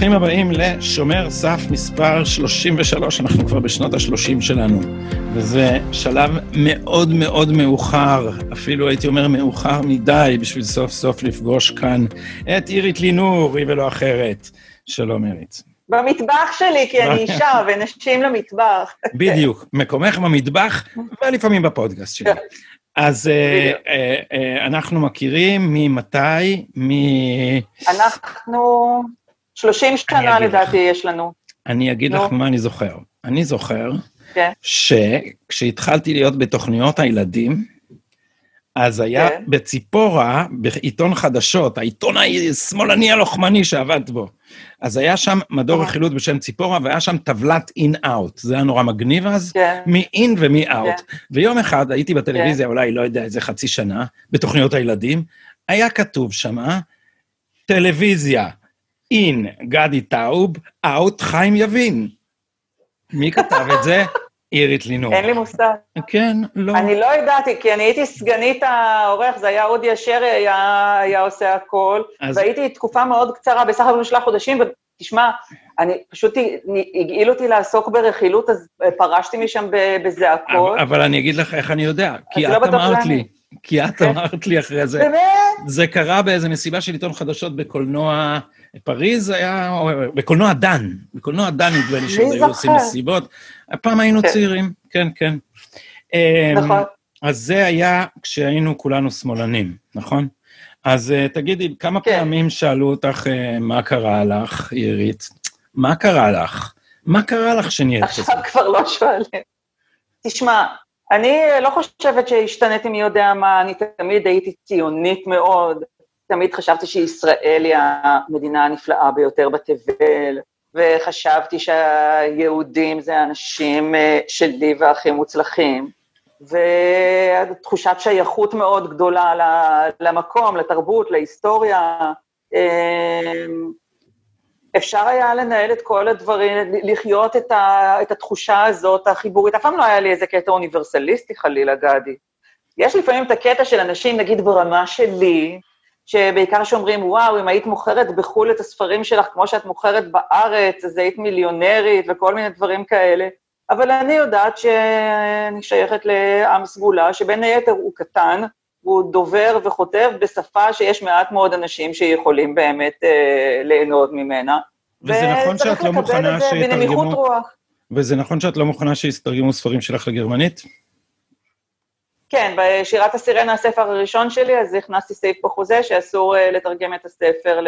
ברוכים הבאים לשומר סף מספר 33, אנחנו כבר בשנות ה-30 שלנו, וזה שלב מאוד מאוד מאוחר, אפילו הייתי אומר מאוחר מדי, בשביל סוף סוף לפגוש כאן את אירית לינור, היא ולא אחרת. שלום, אירית. במטבח שלי, כי אני אישה, ונשים למטבח. בדיוק, מקומך במטבח, ולפעמים בפודקאסט שלי. אז אה, אה, אה, אנחנו מכירים ממתי? מ... אנחנו 30 שנה לדעתי יש לנו. אני אגיד לך מה אני זוכר. אני זוכר כן. שכשהתחלתי להיות בתוכניות הילדים, אז היה כן. בציפורה, בעיתון חדשות, העיתון השמאלני הלוחמני שעבדת בו. אז היה שם מדור רכילות בשם ציפורה, והיה שם טבלת אין-אאוט. זה היה נורא מגניב אז, כן. מ-in ומ-out. כן. ויום אחד הייתי בטלוויזיה, כן. אולי, לא יודע, איזה חצי שנה, בתוכניות הילדים, היה כתוב שמה, טלוויזיה, אין גדי טאוב, אאוט חיים יבין. מי כתב את זה? אירית לינור. אין לי מושג. כן, לא. אני לא ידעתי, כי אני הייתי סגנית העורך, זה היה אודי אשר היה, היה עושה הכל, אז... והייתי תקופה מאוד קצרה, בסך הכל שלושה חודשים, ותשמע, אני פשוט, הגעיל אותי לעסוק ברכילות, אז פרשתי משם בזעקות. אבל, אבל אני אגיד לך איך אני יודע, כי את לא אמרת לי. כי את כן. אמרת לי אחרי זה. באמת? זה קרה באיזה מסיבה של עיתון חדשות בקולנוע, פריז היה, בקולנוע דן, בקולנוע דן נדמה לי שעוד היו עושים מסיבות. הפעם היינו כן. צעירים, כן, כן. אמ, נכון. אז זה היה כשהיינו כולנו שמאלנים, נכון? אז uh, תגידי, כמה כן. פעמים שאלו אותך uh, מה קרה לך, עירית? מה קרה לך? מה קרה לך שנהיית כזה? עכשיו כבר לא שואלים. תשמע, אני לא חושבת שהשתניתי מי יודע מה, אני תמיד הייתי ציונית מאוד, תמיד חשבתי שישראל היא המדינה הנפלאה ביותר בתבל, וחשבתי שהיהודים זה האנשים אה, שלי והכי מוצלחים, ותחושת שייכות מאוד גדולה למקום, לתרבות, להיסטוריה. אה, אפשר היה לנהל את כל הדברים, לחיות את, ה, את התחושה הזאת, החיבורית. אף פעם לא היה לי איזה קטע אוניברסליסטי חלילה, גדי. יש לפעמים את הקטע של אנשים, נגיד ברמה שלי, שבעיקר שאומרים, וואו, אם היית מוכרת בחו"ל את הספרים שלך כמו שאת מוכרת בארץ, אז היית מיליונרית וכל מיני דברים כאלה. אבל אני יודעת שאני שייכת לעם סגולה, שבין היתר הוא קטן, הוא דובר וכותב בשפה שיש מעט מאוד אנשים שיכולים באמת אה, ליהנות ממנה. וזה נכון שאת לא מוכנה שיתרגמו... וזה נכון שאת לא מוכנה שיתרגמו ספרים שלך לגרמנית? כן, בשירת הסירנה, הספר הראשון שלי, אז הכנסתי סעיף בחוזה שאסור uh, לתרגם את הספר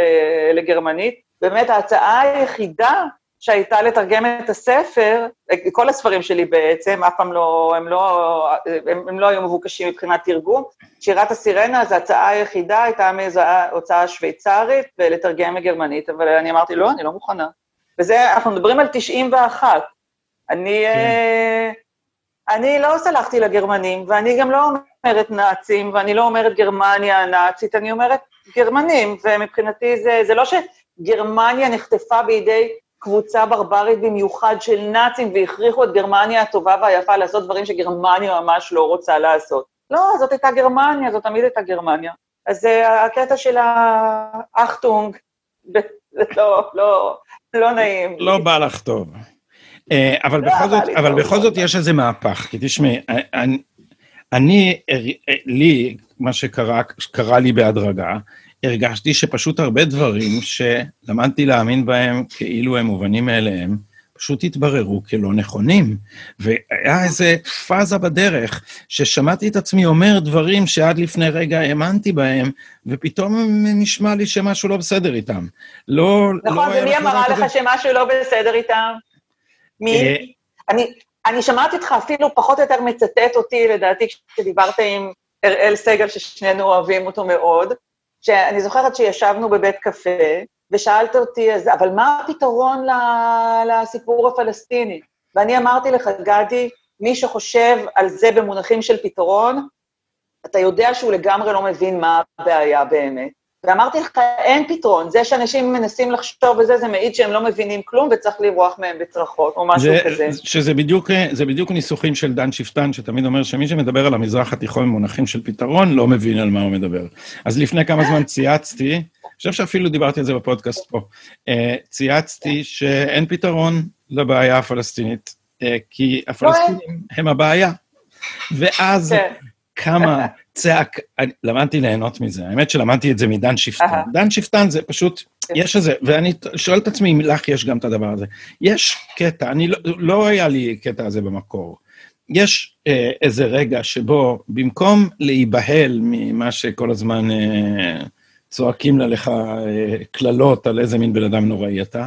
לגרמנית. באמת, ההצעה היחידה שהייתה לתרגם את הספר, כל הספרים שלי בעצם, אף פעם לא, הם לא, הם, הם לא היו מבוקשים מבחינת תרגום. שירת הסירנה, אז ההצעה היחידה הייתה מאיזו הוצאה שוויצרית, ולתרגם מגרמנית, אבל אני אמרתי, לא, אני לא מוכנה. וזה, אנחנו מדברים על 91. אני... כן. אני לא סלחתי לגרמנים, ואני גם לא אומרת נאצים, ואני לא אומרת גרמניה הנאצית, אני אומרת גרמנים, ומבחינתי זה, זה לא שגרמניה נחטפה בידי קבוצה ברברית במיוחד של נאצים, והכריחו את גרמניה הטובה והיפה לעשות דברים שגרמניה ממש לא רוצה לעשות. לא, זאת הייתה גרמניה, זאת תמיד הייתה גרמניה. אז uh, הקטע של האחטונג, לא, לא, לא נעים. לא בא לך טוב. אה, אבל לא, בכל זאת, אבל בכל זאת יש איזה מהפך, כי תשמעי, אה, אני, אה, לי, מה שקרה לי בהדרגה, הרגשתי שפשוט הרבה דברים שלמדתי להאמין בהם כאילו הם מובנים מאליהם, פשוט התבררו כלא נכונים. והיה איזה פאזה בדרך, ששמעתי את עצמי אומר דברים שעד לפני רגע האמנתי בהם, ופתאום נשמע לי שמשהו לא בסדר איתם. לא... נכון, לא ומי אמרה לך שמשהו לא בסדר איתם? מי? אה, אני, אני שמעתי אותך אפילו פחות או יותר מצטט אותי, לדעתי, כשדיברת עם אראל סגל, ששנינו אוהבים אותו מאוד, שאני זוכרת שישבנו בבית קפה, ושאלת אותי, אז, אבל מה הפתרון לסיפור הפלסטיני? ואני אמרתי לך, גדי, מי שחושב על זה במונחים של פתרון, אתה יודע שהוא לגמרי לא מבין מה הבעיה באמת. ואמרתי לך, אין פתרון. זה שאנשים מנסים לחשוב וזה, זה מעיד שהם לא מבינים כלום וצריך לברוח מהם בצרחות, או משהו זה, כזה. שזה בדיוק, זה בדיוק ניסוחים של דן שפטן, שתמיד אומר שמי שמדבר על המזרח התיכון במונחים של פתרון, לא מבין על מה הוא מדבר. אז לפני כמה זמן צייצתי, אני חושב שאפילו דיברתי על זה בפודקאסט פה, אה, צייצתי שאין פתרון לבעיה הפלסטינית, אה, כי הפלסטינים הם הבעיה. ואז כן. כמה צעק, למדתי ליהנות מזה, האמת שלמדתי את זה מדן שפטן. דן שפטן זה פשוט. יש איזה, ואני שואל את עצמי אם לך יש גם את הדבר הזה. יש קטע, אני לא, לא היה לי קטע הזה במקור. יש אה, איזה רגע שבו במקום להיבהל ממה שכל הזמן אה, צועקים לך אה, קללות על איזה מין בן אדם נוראי אתה,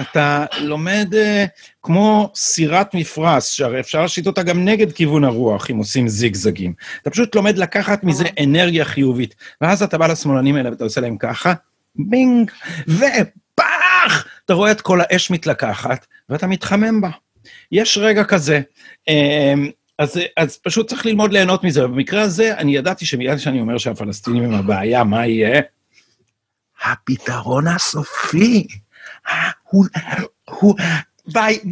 אתה לומד uh, כמו סירת מפרש, שהרי אפשר להשית אותה גם נגד כיוון הרוח, אם עושים זיגזגים. אתה פשוט לומד לקחת מזה אנרגיה חיובית, ואז אתה בא לשמאלנים האלה ואתה עושה להם ככה, בינג, ופח! אתה רואה את כל האש מתלקחת, ואתה מתחמם בה. יש רגע כזה. אמ, אז, אז פשוט צריך ללמוד ליהנות מזה. במקרה הזה, אני ידעתי שמיד כשאני אומר שהפלסטינים הם הבעיה, מה יהיה? הפתרון הסופי. הוא, הוא,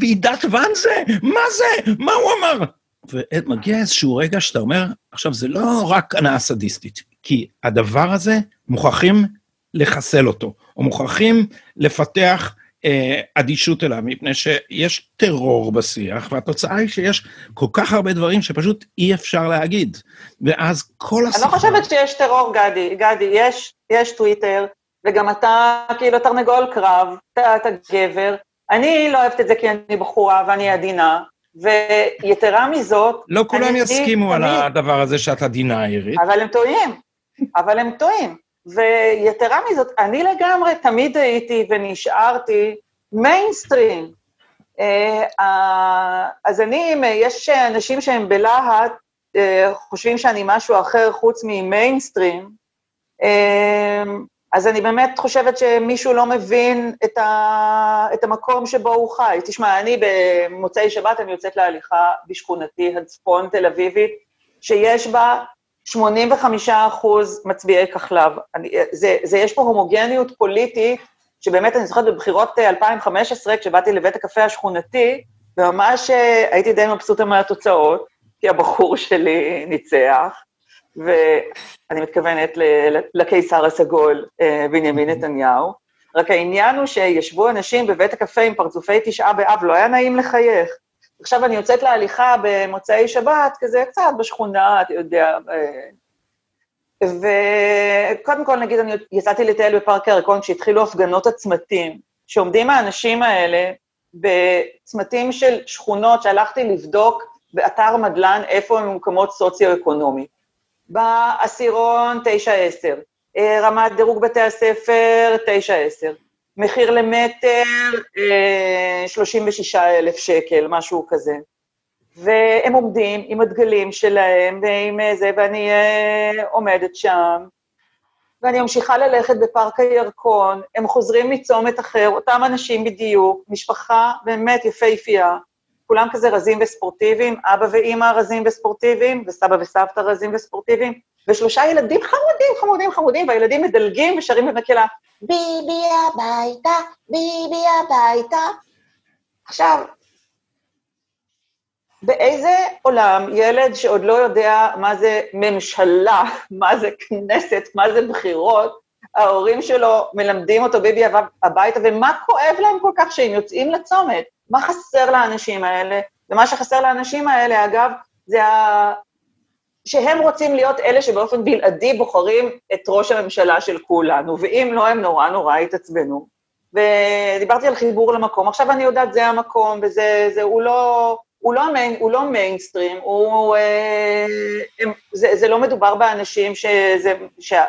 ועידת ואנזה, מה זה? מה הוא אמר? ומגיע איזשהו רגע שאתה אומר, עכשיו, זה לא רק הנאה סדיסטית, כי הדבר הזה, מוכרחים לחסל אותו, או מוכרחים לפתח אה, אדישות אליו, מפני שיש טרור בשיח, והתוצאה היא שיש כל כך הרבה דברים שפשוט אי אפשר להגיד. ואז כל השיחה... אני לא חושבת שיש טרור, גדי. גדי, יש, יש טוויטר, וגם אתה כאילו תרנגול קרב, אתה, אתה גבר. אני לא אוהבת את זה כי אני בחורה ואני עדינה, ויתרה מזאת... לא כולם יסכימו על הדבר הזה שאת עדינה, עירית. אבל הם טועים, אבל הם טועים. ויתרה מזאת, אני לגמרי תמיד הייתי ונשארתי מיינסטרים. אה, אז אני, יש אנשים שהם בלהט, אה, חושבים שאני משהו אחר חוץ ממיינסטרים, אז אני באמת חושבת שמישהו לא מבין את, ה, את המקום שבו הוא חי. תשמע, אני במוצאי שבת, אני יוצאת להליכה בשכונתי הצפון תל אביבית, שיש בה 85 אחוז מצביעי כחלב. אני, זה, זה, יש פה הומוגניות פוליטית, שבאמת, אני זוכרת בבחירות 2015, כשבאתי לבית הקפה השכונתי, וממש אה, הייתי די מבסוטה מהתוצאות, כי הבחור שלי ניצח. ואני מתכוונת לקיסר הסגול, אה, בנימין נתניהו. רק העניין הוא שישבו אנשים בבית הקפה עם פרצופי תשעה באב, לא היה נעים לחייך. עכשיו אני יוצאת להליכה במוצאי שבת, כזה קצת בשכונה, אתה יודע. אה, וקודם כל, נגיד, אני יצאתי לטייל בפארק הירקון כשהתחילו הפגנות הצמתים, שעומדים האנשים האלה בצמתים של שכונות שהלכתי לבדוק באתר מדלן איפה הם ממוקמות סוציו-אקונומית. בעשירון 9-10, אה, רמת דירוג בתי הספר 9-10, מחיר למטר 36,000 אה, שקל, משהו כזה. והם עומדים עם הדגלים שלהם ועם אה, זה, ואני עומדת שם, ואני ממשיכה ללכת בפארק הירקון, הם חוזרים מצומת אחר, אותם אנשים בדיוק, משפחה באמת יפהפייה, כולם כזה רזים וספורטיביים, אבא ואימא רזים וספורטיביים, וסבא וסבתא רזים וספורטיביים, ושלושה ילדים חמודים, חמודים, חמודים, והילדים מדלגים ושרים במקהלה, ביבי הביתה, ביבי הביתה. עכשיו, באיזה עולם ילד שעוד לא יודע מה זה ממשלה, מה זה כנסת, מה זה בחירות, ההורים שלו מלמדים אותו ביבי הביתה, ומה כואב להם כל כך שהם יוצאים לצומת? מה חסר לאנשים האלה? ומה שחסר לאנשים האלה, אגב, זה ה... שהם רוצים להיות אלה שבאופן בלעדי בוחרים את ראש הממשלה של כולנו, ואם לא, הם נורא נורא התעצבנו. ודיברתי על חיבור למקום, עכשיו אני יודעת, זה המקום, וזה, זה, הוא לא, הוא לא, מיין, הוא לא מיינסטרים, הוא, אה, הם, זה, זה לא מדובר באנשים שזה, שה,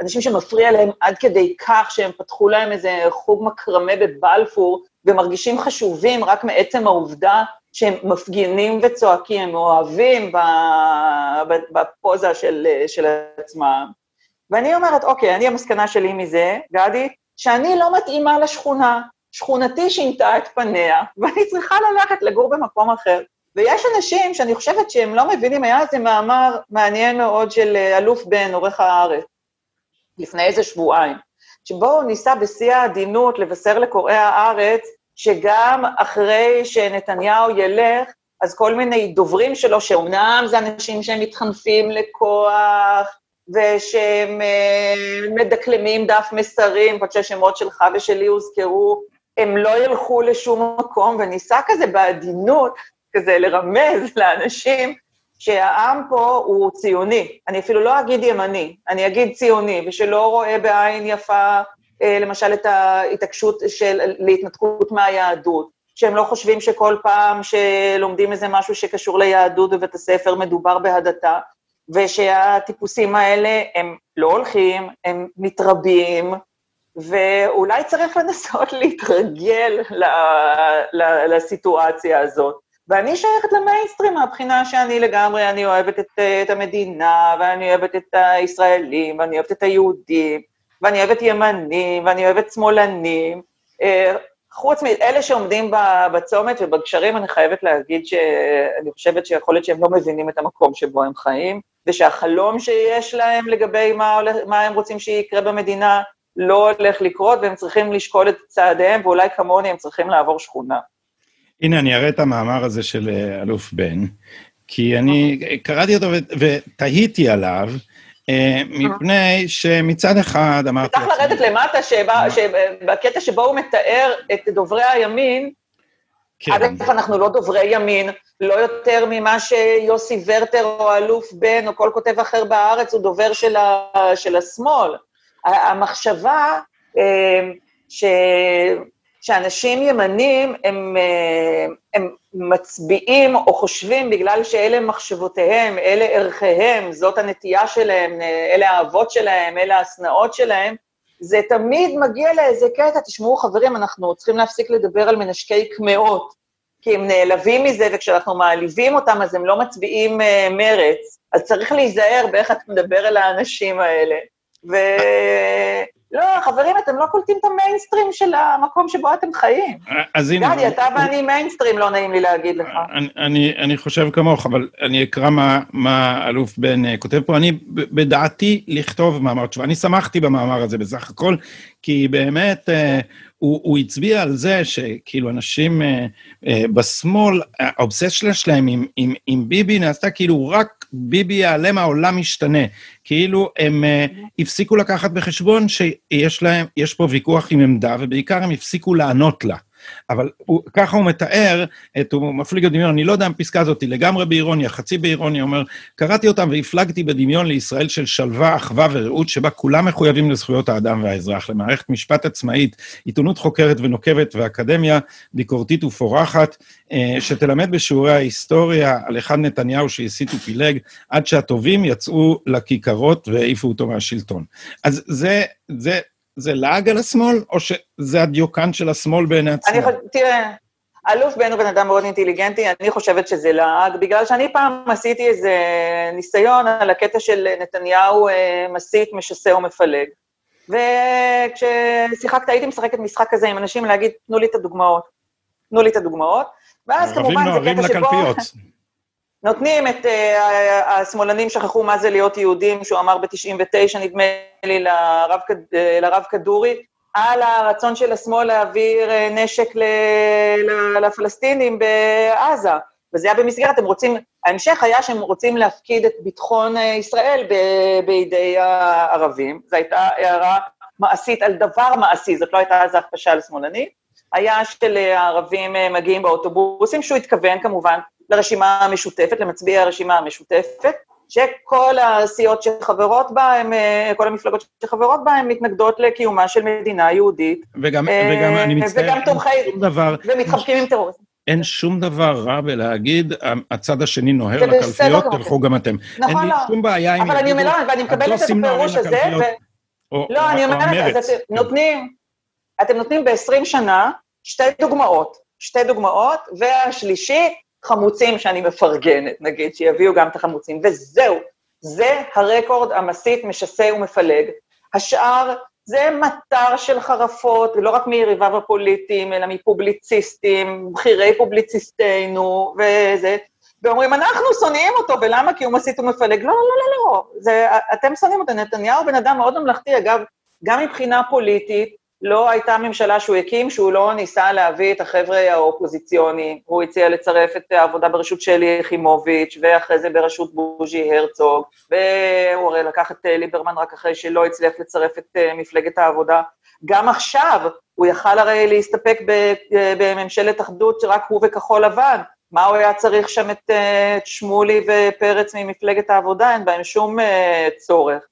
אנשים שמפריע להם עד כדי כך שהם פתחו להם איזה חוג מקרמה בבלפור, ומרגישים חשובים רק מעצם העובדה שהם מפגינים וצועקים, הם אוהבים בפוזה של, של עצמם. ואני אומרת, אוקיי, אני המסקנה שלי מזה, גדי, שאני לא מתאימה לשכונה. שכונתי שינתה את פניה, ואני צריכה ללכת לגור במקום אחר. ויש אנשים שאני חושבת שהם לא מבינים, היה איזה מאמר מעניין מאוד של אלוף בן, עורך הארץ, לפני איזה שבועיים, שבו הוא ניסה בשיא העדינות לבשר לקוראי הארץ שגם אחרי שנתניהו ילך, אז כל מיני דוברים שלו, שאומנם זה אנשים שהם מתחנפים לכוח, ושהם אה, מדקלמים דף מסרים, למרות שהשמות שלך ושלי הוזכרו, הם לא ילכו לשום מקום, וניסה כזה בעדינות, כזה לרמז לאנשים שהעם פה הוא ציוני. אני אפילו לא אגיד ימני, אני אגיד ציוני, ושלא רואה בעין יפה, למשל, את ההתעקשות של להתנתקות מהיהדות, שהם לא חושבים שכל פעם שלומדים איזה משהו שקשור ליהדות בבית הספר מדובר בהדתה, ושהטיפוסים האלה הם לא הולכים, הם מתרבים, ואולי צריך לנסות להתרגל ל, ל, לסיטואציה הזאת. ואני שייכת למיינסטרים מהבחינה שאני לגמרי, אני אוהבת את, את המדינה, ואני אוהבת את הישראלים, ואני אוהבת את היהודים, ואני אוהבת ימנים, ואני אוהבת שמאלנים. אה, חוץ מאלה שעומדים בצומת ובגשרים, אני חייבת להגיד שאני חושבת שיכול להיות שהם לא מבינים את המקום שבו הם חיים, ושהחלום שיש להם לגבי מה, מה הם רוצים שיקרה במדינה לא הולך לקרות, והם צריכים לשקול את צעדיהם, ואולי כמוני הם צריכים לעבור שכונה. הנה, אני אראה את המאמר הזה של אה, אלוף בן, כי אני קראתי אותו ותהיתי עליו, מפני שמצד אחד אמרתי... צריך לרדת למטה, בקטע שבו הוא מתאר את דוברי הימין, כן. אגב, אנחנו לא דוברי ימין, לא יותר ממה שיוסי ורטר או האלוף בן או כל כותב אחר בארץ הוא דובר של השמאל. המחשבה אה, ש, שאנשים ימנים הם, אה, הם מצביעים או חושבים בגלל שאלה מחשבותיהם, אלה ערכיהם, זאת הנטייה שלהם, אלה האהבות שלהם, אלה השנאות שלהם, זה תמיד מגיע לאיזה קטע, תשמעו חברים, אנחנו צריכים להפסיק לדבר על מנשקי קמעות, כי הם נעלבים מזה, וכשאנחנו מעליבים אותם אז הם לא מצביעים uh, מרץ. אז צריך להיזהר באיך אתה מדבר אל האנשים האלה. ו... לא, חברים, אתם לא קולטים את המיינסטרים של המקום שבו אתם חיים. אז הנה... גדי, אתה ואני מיינסטרים, לא נעים לי להגיד לך. אני, אני, חושב כמוך, אבל אני אקרא מה, מה אלוף בן uh, כותב פה. אני בדעתי לכתוב מאמר תשובה. אני שמחתי במאמר הזה בסך הכל, כי באמת... Uh, הוא, הוא הצביע על זה שכאילו אנשים אה, אה, בשמאל, האובססיה שלהם עם, עם, עם ביבי נעשתה כאילו רק ביבי ייעלם, העולם משתנה. כאילו הם אה, הפסיקו לקחת בחשבון שיש להם, יש פה ויכוח עם עמדה, ובעיקר הם הפסיקו לענות לה. אבל הוא, ככה הוא מתאר, את, הוא מפליג בדמיון, אני לא יודע אם הפסקה הזאת היא לגמרי באירוניה, חצי באירוניה, אומר, קראתי אותם והפלגתי בדמיון לישראל של שלווה, אחווה ורעות, שבה כולם מחויבים לזכויות האדם והאזרח, למערכת משפט עצמאית, עיתונות חוקרת ונוקבת ואקדמיה ביקורתית ופורחת, אה, שתלמד בשיעורי ההיסטוריה על אחד נתניהו שהסית ופילג, עד שהטובים יצאו לכיכרות והעיפו אותו מהשלטון. אז זה, זה זה לעג על השמאל, או שזה הדיוקן של השמאל בעיני עצמו? אני חושבת, תראה, אלוף בן הוא בן אדם מאוד אינטליגנטי, אני חושבת שזה לעג, בגלל שאני פעם עשיתי איזה ניסיון על הקטע של נתניהו אה, מסית, משסה ומפלג. וכששיחקת, הייתי משחקת משחק כזה עם אנשים להגיד, תנו לי את הדוגמאות. תנו לי את הדוגמאות. ואז כמובן זה קטע שבו... נותנים את, uh, השמאלנים שכחו מה זה להיות יהודים, שהוא אמר ב-99, נדמה לי, לרב, אה, לרב כדורי, על הרצון של השמאל להעביר uh, נשק לפלסטינים בעזה. וזה היה במסגרת, הם רוצים, ההמשך היה שהם רוצים להפקיד את ביטחון ישראל ב, בידי הערבים. זו הייתה הערה מעשית על דבר מעשי, זאת לא הייתה אז הכפשה על שמאלני. היה של הערבים מגיעים באוטובוסים, שהוא התכוון כמובן לרשימה המשותפת, למצביעי הרשימה המשותפת, שכל הסיעות שחברות בה, הם, אה, כל המפלגות שחברות בה, הן מתנגדות לקיומה של מדינה יהודית. וגם, אה, וגם אני מצטער, וגם תומכי, דבר, ומתחבקים עם טרור. אין שום דבר רע בלהגיד, הצד השני נוהר לקלפיות, תלכו גם אתם. נכון. אין לי לא. שום בעיה עם... אבל אני אומרת, ואני מקבלת את הפירוש הזה, ו... לא, אני אומרת, נותנים, אתם נותנים ב-20 שנה שתי דוגמאות, שתי דוגמאות, והשלישי, חמוצים שאני מפרגנת, נגיד, שיביאו גם את החמוצים, וזהו. זה הרקורד המסית, משסה ומפלג. השאר זה מטר של חרפות, ולא רק מיריביו הפוליטיים, אלא מפובליציסטים, בכירי פובליציסטינו, וזה, ואומרים, אנחנו שונאים אותו, ולמה? כי הוא מסית ומפלג. לא, לא, לא, לא, זה, אתם שונאים אותו. נתניהו בן אדם מאוד ממלכתי, אגב, גם מבחינה פוליטית, לא הייתה ממשלה שהוא הקים, שהוא לא ניסה להביא את החבר'ה האופוזיציוניים. הוא הציע לצרף את העבודה בראשות שלי יחימוביץ', ואחרי זה בראשות בוז'י הרצוג, והוא הרי לקח את אה, ליברמן רק אחרי שלא הצליח לצרף את אה, מפלגת העבודה. גם עכשיו, הוא יכל הרי להסתפק אה, בממשלת אחדות שרק הוא וכחול לבן. מה הוא היה צריך שם את, את שמולי ופרץ ממפלגת העבודה? אין בהם שום צורך.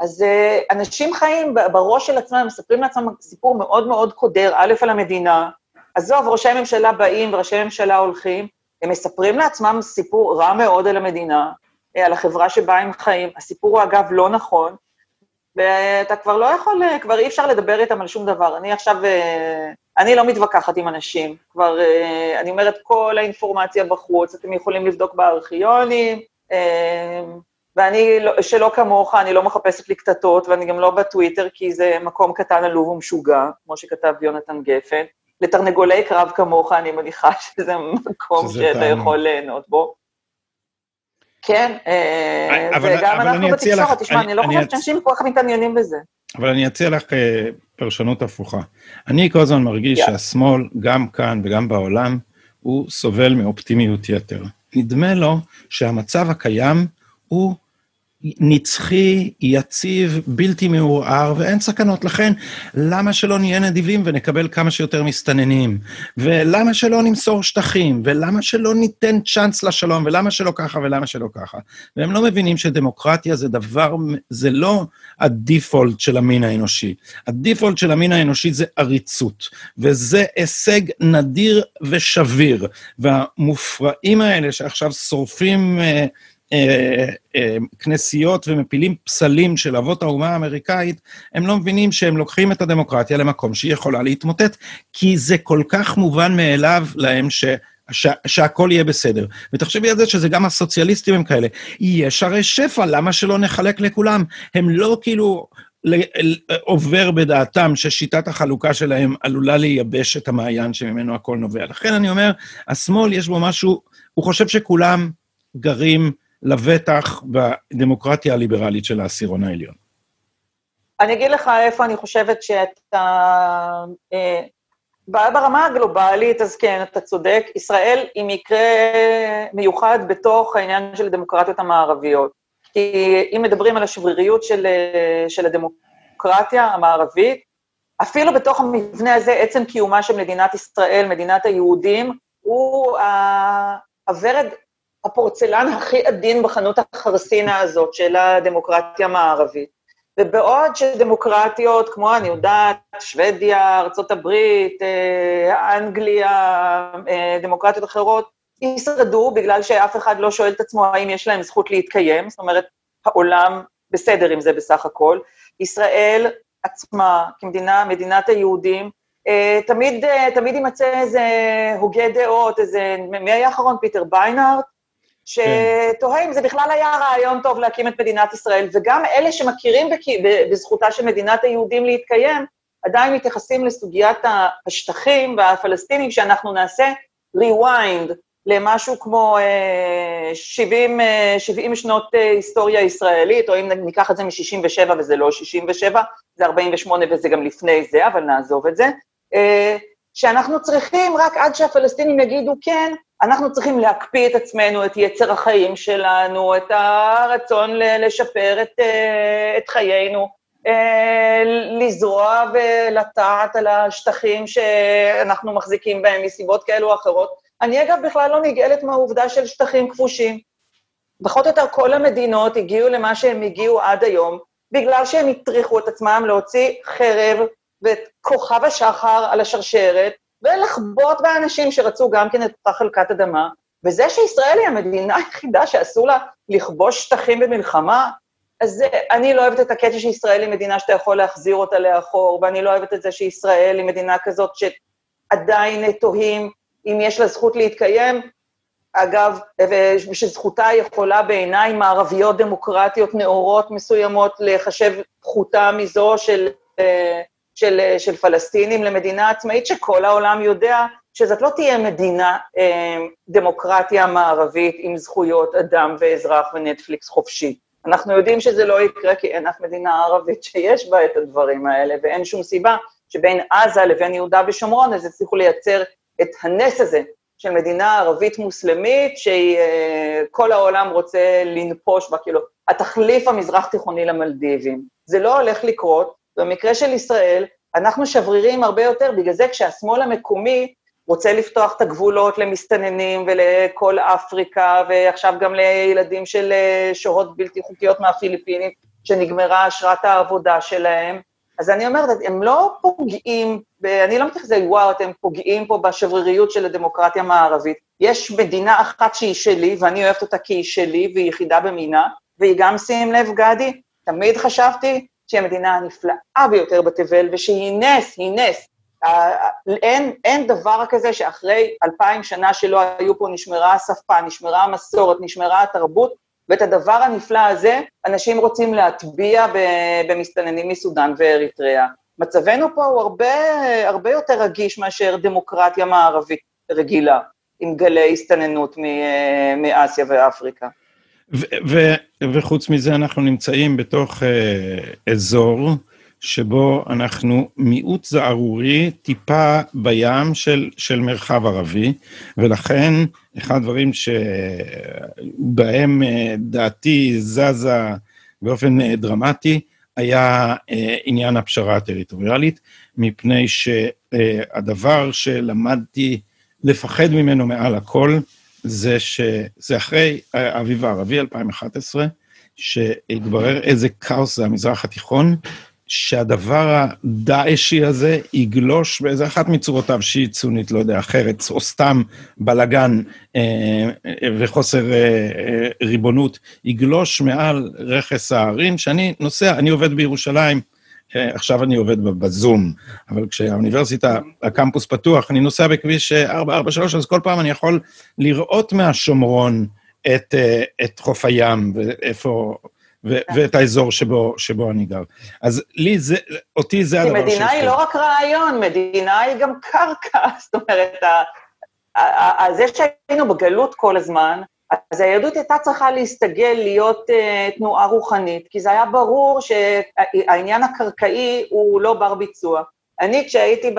אז uh, אנשים חיים בראש של עצמם, מספרים לעצמם סיפור מאוד מאוד קודר, א', על המדינה, עזוב, ראשי ממשלה באים וראשי ממשלה הולכים, הם מספרים לעצמם סיפור רע מאוד על המדינה, uh, על החברה שבה הם חיים. הסיפור הוא, אגב, לא נכון, ואתה כבר לא יכול, uh, כבר אי אפשר לדבר איתם על שום דבר. אני עכשיו, אני לא מתווכחת עם אנשים, כבר, אני אומרת, כל האינפורמציה בחוץ, אתם יכולים לבדוק בארכיונים, ואני, לא, שלא כמוך, אני לא מחפשת לי קטטות, ואני גם לא בטוויטר, כי זה מקום קטן, עלוב ומשוגע, כמו שכתב יונתן גפן. לתרנגולי קרב כמוך, אני מניחה שזה מקום שאתה. יכול ליהנות בו. כן, אה, אבל, וגם אבל אנחנו בתקשורת, תשמע, אני, אני לא חושבת שאנשים כל כך מתעניינים בזה. אבל אני אציע לך אה, פרשנות הפוכה. אני כל הזמן מרגיש yeah. שהשמאל, גם כאן וגם בעולם, הוא סובל מאופטימיות יתר. נדמה לו שהמצב הקיים הוא נצחי, יציב, בלתי מעורער, ואין סכנות. לכן, למה שלא נהיה נדיבים ונקבל כמה שיותר מסתננים? ולמה שלא נמסור שטחים? ולמה שלא ניתן צ'אנס לשלום? ולמה שלא ככה ולמה שלא ככה? והם לא מבינים שדמוקרטיה זה דבר, זה לא הדיפולט של המין האנושי. הדיפולט של המין האנושי זה עריצות, וזה הישג נדיר ושביר. והמופרעים האלה שעכשיו שורפים... אה, אה, כנסיות ומפילים פסלים של אבות האומה האמריקאית, הם לא מבינים שהם לוקחים את הדמוקרטיה למקום שהיא יכולה להתמוטט, כי זה כל כך מובן מאליו להם ש... ש... שהכל יהיה בסדר. ותחשבי על זה שזה גם הסוציאליסטים הם כאלה. יש הרי שפע, למה שלא נחלק לכולם? הם לא כאילו עובר בדעתם ששיטת החלוקה שלהם עלולה לייבש את המעיין שממנו הכל נובע. לכן אני אומר, השמאל יש בו משהו, הוא חושב שכולם גרים לבטח בדמוקרטיה הליברלית של העשירון העליון. אני אגיד לך איפה אני חושבת שאתה... אה, ברמה הגלובלית, אז כן, אתה צודק, ישראל היא מקרה מיוחד בתוך העניין של הדמוקרטיות המערביות. כי אם מדברים על השבריריות של, של הדמוקרטיה המערבית, אפילו בתוך המבנה הזה, עצם קיומה של מדינת ישראל, מדינת היהודים, הוא הוורד הפורצלן הכי עדין בחנות החרסינה הזאת של הדמוקרטיה המערבית. ובעוד שדמוקרטיות כמו, אני יודעת, שוודיה, ארה"ב, אה, אנגליה, אה, דמוקרטיות אחרות, ישרדו בגלל שאף אחד לא שואל את עצמו האם יש להם זכות להתקיים, זאת אומרת, העולם בסדר עם זה בסך הכל. ישראל עצמה, כמדינה, מדינת היהודים, אה, תמיד, תמיד יימצא איזה הוגה דעות, איזה, מי היה האחרון? פיטר ביינארט? שתוהה אם זה בכלל היה רעיון טוב להקים את מדינת ישראל, וגם אלה שמכירים בזכותה של מדינת היהודים להתקיים, עדיין מתייחסים לסוגיית השטחים והפלסטינים, שאנחנו נעשה rewind למשהו כמו 70, אה, 70 אה, שנות אה, היסטוריה ישראלית, או אם ניקח את זה מ-67 וזה לא 67, זה 48 וזה גם לפני זה, אבל נעזוב את זה, שאנחנו צריכים, רק עד שהפלסטינים יגידו כן, אנחנו צריכים להקפיא את עצמנו, את יצר החיים שלנו, את הרצון לשפר את, אה, את חיינו, אה, לזרוע ולטעת על השטחים שאנחנו מחזיקים בהם מסיבות כאלו או אחרות. אני אגב בכלל לא נגאלת מהעובדה של שטחים כבושים. פחות או יותר כל המדינות הגיעו למה שהם הגיעו עד היום, בגלל שהם הטריחו את עצמם להוציא חרב ואת כוכב השחר על השרשרת, ולחבוט באנשים שרצו גם כן את אותה חלקת אדמה, וזה שישראל היא המדינה היחידה שאסור לה לכבוש שטחים במלחמה, אז אני לא אוהבת את הקטע שישראל היא מדינה שאתה יכול להחזיר אותה לאחור, ואני לא אוהבת את זה שישראל היא מדינה כזאת שעדיין תוהים אם יש לה זכות להתקיים. אגב, ושזכותה יכולה בעיניים מערביות דמוקרטיות נאורות מסוימות לחשב פחותה מזו של אה, של, של פלסטינים למדינה עצמאית, שכל העולם יודע שזאת לא תהיה מדינה, אה, דמוקרטיה מערבית עם זכויות אדם ואזרח ונטפליקס חופשי. אנחנו יודעים שזה לא יקרה כי אין אף מדינה ערבית שיש בה את הדברים האלה, ואין שום סיבה שבין עזה לבין יהודה ושומרון אז יצליחו לייצר את הנס הזה של מדינה ערבית מוסלמית שכל העולם רוצה לנפוש בה, כאילו, התחליף המזרח תיכוני למלדיבים. זה לא הולך לקרות, במקרה של ישראל, אנחנו שברירים הרבה יותר, בגלל זה כשהשמאל המקומי רוצה לפתוח את הגבולות למסתננים ולכל אפריקה, ועכשיו גם לילדים של אה, שוהות בלתי חוקיות מהפיליפינים, שנגמרה אשרת העבודה שלהם, אז אני אומרת, הם לא פוגעים, אני לא מתייחסת וואו, אתם פוגעים פה בשבריריות של הדמוקרטיה המערבית. יש מדינה אחת שהיא שלי, ואני אוהבת אותה כי היא שלי, והיא יחידה במינה, והיא גם, שים לב, גדי, תמיד חשבתי שהיא המדינה הנפלאה ביותר בתבל, ושהיא נס, היא נס. אין, אין דבר כזה שאחרי אלפיים שנה שלא היו פה, נשמרה השפה, נשמרה המסורת, נשמרה התרבות, ואת הדבר הנפלא הזה אנשים רוצים להטביע במסתננים מסודאן ואריתריאה. מצבנו פה הוא הרבה, הרבה יותר רגיש מאשר דמוקרטיה מערבית רגילה, עם גלי הסתננות מאסיה ואפריקה. וחוץ מזה אנחנו נמצאים בתוך uh, אזור שבו אנחנו מיעוט זערורי טיפה בים של, של מרחב ערבי, ולכן אחד הדברים שבהם אה, דעתי זזה באופן אה, דרמטי, היה אה, עניין הפשרה הטריטוריאלית, מפני שהדבר שלמדתי לפחד ממנו מעל הכל, זה שזה אחרי האביב הערבי 2011, שהתברר איזה כאוס זה המזרח התיכון, שהדבר הדאעשי הזה יגלוש באיזה אחת מצורותיו שהיא צונית, לא יודע, אחרת, או סתם בלגן אה, וחוסר אה, אה, ריבונות, יגלוש מעל רכס ההרים, שאני נוסע, אני עובד בירושלים, אה, עכשיו אני עובד בזום, אבל כשהאוניברסיטה, הקמפוס פתוח, אני נוסע בכביש 443, אז כל פעם אני יכול לראות מהשומרון את, אה, את חוף הים ואיפה... ו- כן. ואת האזור שבו, שבו אני גר. אז לי זה, אותי זה הדבר ש... כי מדינה היא לא רק רעיון, מדינה היא גם קרקע. זאת אומרת, זה שהיינו בגלות כל הזמן, אז היהדות הייתה צריכה להסתגל להיות uh, תנועה רוחנית, כי זה היה ברור שהעניין הקרקעי הוא לא בר ביצוע. אני, כשהייתי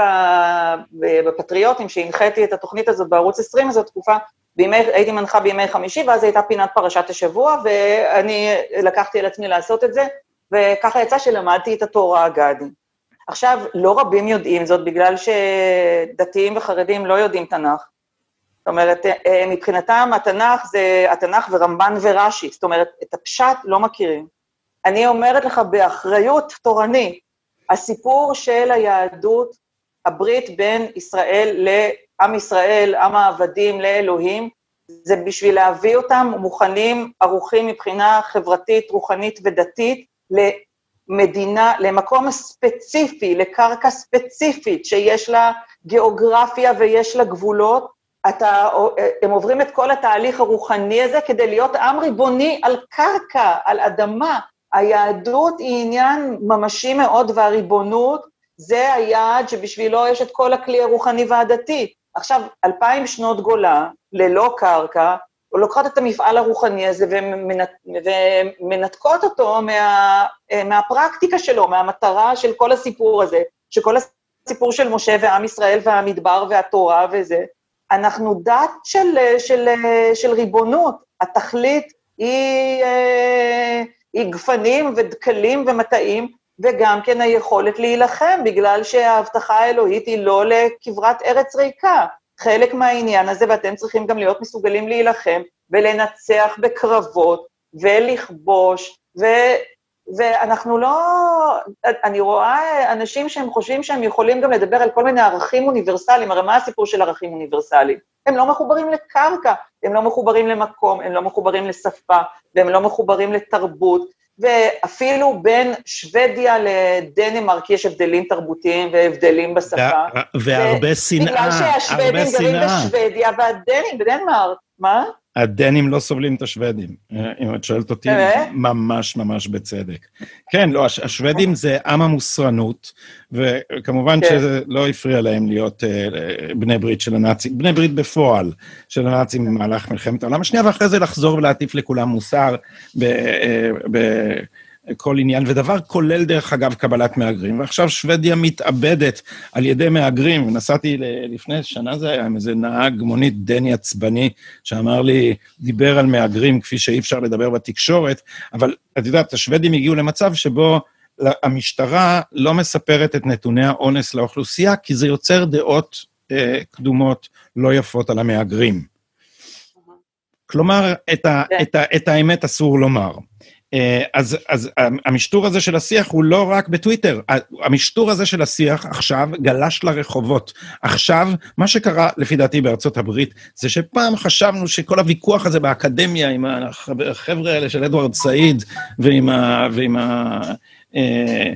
בפטריוטים, שהנחיתי את התוכנית הזאת בערוץ 20, זו תקופה בימי, הייתי מנחה בימי חמישי, ואז הייתה פינת פרשת השבוע, ואני לקחתי על עצמי לעשות את זה, וככה יצא שלמדתי את התורה הגדי. עכשיו, לא רבים יודעים זאת, בגלל שדתיים וחרדים לא יודעים תנ"ך. זאת אומרת, אה, מבחינתם התנ"ך זה התנ"ך ורמב"ן ורש"י, זאת אומרת, את הפשט לא מכירים. אני אומרת לך באחריות תורנית, הסיפור של היהדות, הברית בין ישראל עם ישראל, עם העבדים לאלוהים, זה בשביל להביא אותם מוכנים, ערוכים מבחינה חברתית, רוחנית ודתית, למדינה, למקום ספציפי, לקרקע ספציפית, שיש לה גיאוגרפיה ויש לה גבולות, אתה, הם עוברים את כל התהליך הרוחני הזה כדי להיות עם ריבוני על קרקע, על אדמה. היהדות היא עניין ממשי מאוד, והריבונות זה היעד שבשבילו יש את כל הכלי הרוחני והדתי. עכשיו, אלפיים שנות גולה, ללא קרקע, לוקחות את המפעל הרוחני הזה ומנתקות ומנתקות אותו מה, מהפרקטיקה שלו, מהמטרה של כל הסיפור הזה, שכל הסיפור של משה ועם ישראל והמדבר והתורה וזה. אנחנו דת של, של, של ריבונות, התכלית היא, אה, היא גפנים ודקלים ומטעים, וגם כן היכולת להילחם, בגלל שההבטחה האלוהית היא לא לכברת ארץ ריקה. חלק מהעניין הזה, ואתם צריכים גם להיות מסוגלים להילחם ולנצח בקרבות ולכבוש, ו, ואנחנו לא... אני רואה אנשים שהם חושבים שהם יכולים גם לדבר על כל מיני ערכים אוניברסליים, הרי מה הסיפור של ערכים אוניברסליים? הם לא מחוברים לקרקע, הם לא מחוברים למקום, הם לא מחוברים לשפה, והם לא מחוברים לתרבות, ואפילו בין שוודיה לדנמרק יש הבדלים תרבותיים והבדלים בשפה. והרבה שנאה, בגלל שהשוודים גרים בשוודיה והדנים בדנמרק. מה? הדנים לא סובלים את השוודים. אה, אם את שואלת אותי, ממש ממש בצדק. כן, לא, השוודים זה עם המוסרנות, וכמובן כן. שזה לא הפריע להם להיות uh, בני ברית של הנאצים, בני ברית בפועל של הנאצים במהלך מלחמת העולם השנייה, ואחרי זה לחזור ולהטיף לכולם מוסר ב... Uh, ב כל עניין, ודבר כולל, דרך אגב, קבלת מהגרים. ועכשיו שוודיה מתאבדת על ידי מהגרים. נסעתי לפני שנה זה היה עם איזה נהג מונית דני עצבני, שאמר לי, דיבר על מהגרים כפי שאי אפשר לדבר בתקשורת, אבל את יודעת, השוודים הגיעו למצב שבו המשטרה לא מספרת את נתוני האונס לאוכלוסייה, כי זה יוצר דעות אה, קדומות לא יפות על המהגרים. כלומר, את, ה, כן. את, ה, את האמת אסור לומר. אה, אז, אז המשטור הזה של השיח הוא לא רק בטוויטר, המשטור הזה של השיח עכשיו גלש לרחובות. עכשיו, מה שקרה, לפי דעתי, בארצות הברית, זה שפעם חשבנו שכל הוויכוח הזה באקדמיה עם החבר'ה האלה של אדוארד סעיד ועם ה... ועם ה אה,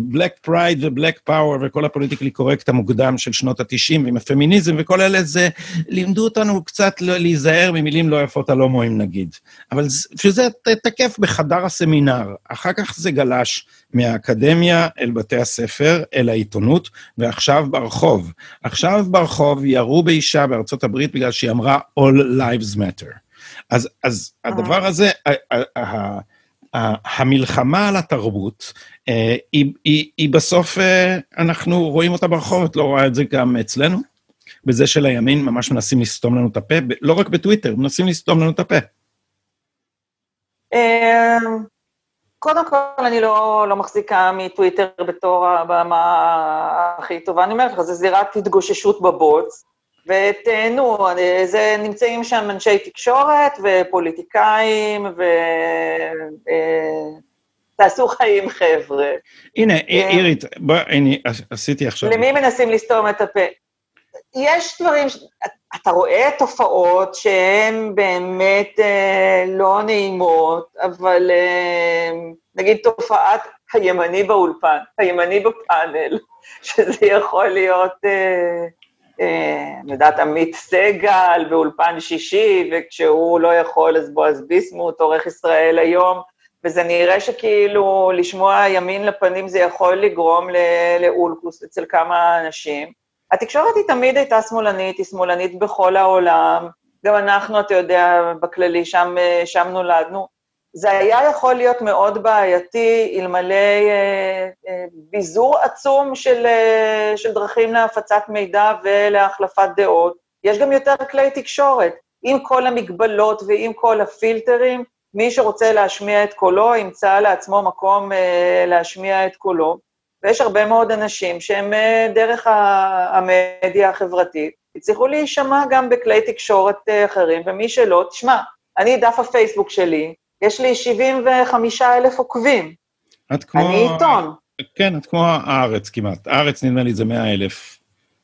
Black Pride ו Black Power וכל ה politically correct המוקדם של שנות ה-90 עם הפמיניזם וכל אלה, זה לימדו אותנו קצת לא, להיזהר ממילים לא יפות על הומואים נגיד. אבל שזה תקף בחדר הסמינר. אחר כך זה גלש מהאקדמיה אל בתי הספר, אל העיתונות, ועכשיו ברחוב. עכשיו ברחוב ירו באישה בארצות הברית בגלל שהיא אמרה All Lives Matter. אז, אז הדבר הזה, המלחמה על התרבות, אה, היא, היא, היא בסוף, אה, אנחנו רואים אותה ברחוב, את לא רואה את זה גם אצלנו? בזה של הימין ממש מנסים לסתום לנו את הפה, לא רק בטוויטר, מנסים לסתום לנו את הפה. אה, קודם כל, אני לא, לא מחזיקה מטוויטר בתור הבמה הכי טובה, אני אומרת לך, זו זירת התגוששות בבוץ, ותהנו, זה, נמצאים שם אנשי תקשורת ופוליטיקאים, ו... תעשו חיים, חבר'ה. הנה, אירית, בואי, הנה, עשיתי עכשיו... למי מנסים לסתום את הפה? יש דברים, אתה רואה תופעות שהן באמת אה, לא נעימות, אבל אה, נגיד תופעת הימני באולפן, הימני בפאנל, שזה יכול להיות, אה, אה, אני יודעת, עמית סגל באולפן שישי, וכשהוא לא יכול, אז בועז ביסמוט, עורך ישראל היום, וזה נראה שכאילו לשמוע ימין לפנים זה יכול לגרום לאולקוס אצל כמה אנשים. התקשורת היא תמיד הייתה שמאלנית, היא שמאלנית בכל העולם, גם אנחנו, אתה יודע, בכללי, שם, שם נולדנו. זה היה יכול להיות מאוד בעייתי אלמלא אה, אה, ביזור עצום של, אה, של דרכים להפצת מידע ולהחלפת דעות. יש גם יותר כלי תקשורת. עם כל המגבלות ועם כל הפילטרים, מי שרוצה להשמיע את קולו, ימצא לעצמו מקום אה, להשמיע את קולו. ויש הרבה מאוד אנשים שהם אה, דרך המדיה החברתית, הצליחו להישמע גם בכלי תקשורת אה, אחרים, ומי שלא, תשמע, אני, דף הפייסבוק שלי, יש לי 75 אלף עוקבים. את כמו... אני עיתון. כן, את כמו הארץ כמעט. הארץ, נדמה לי, זה 100 אלף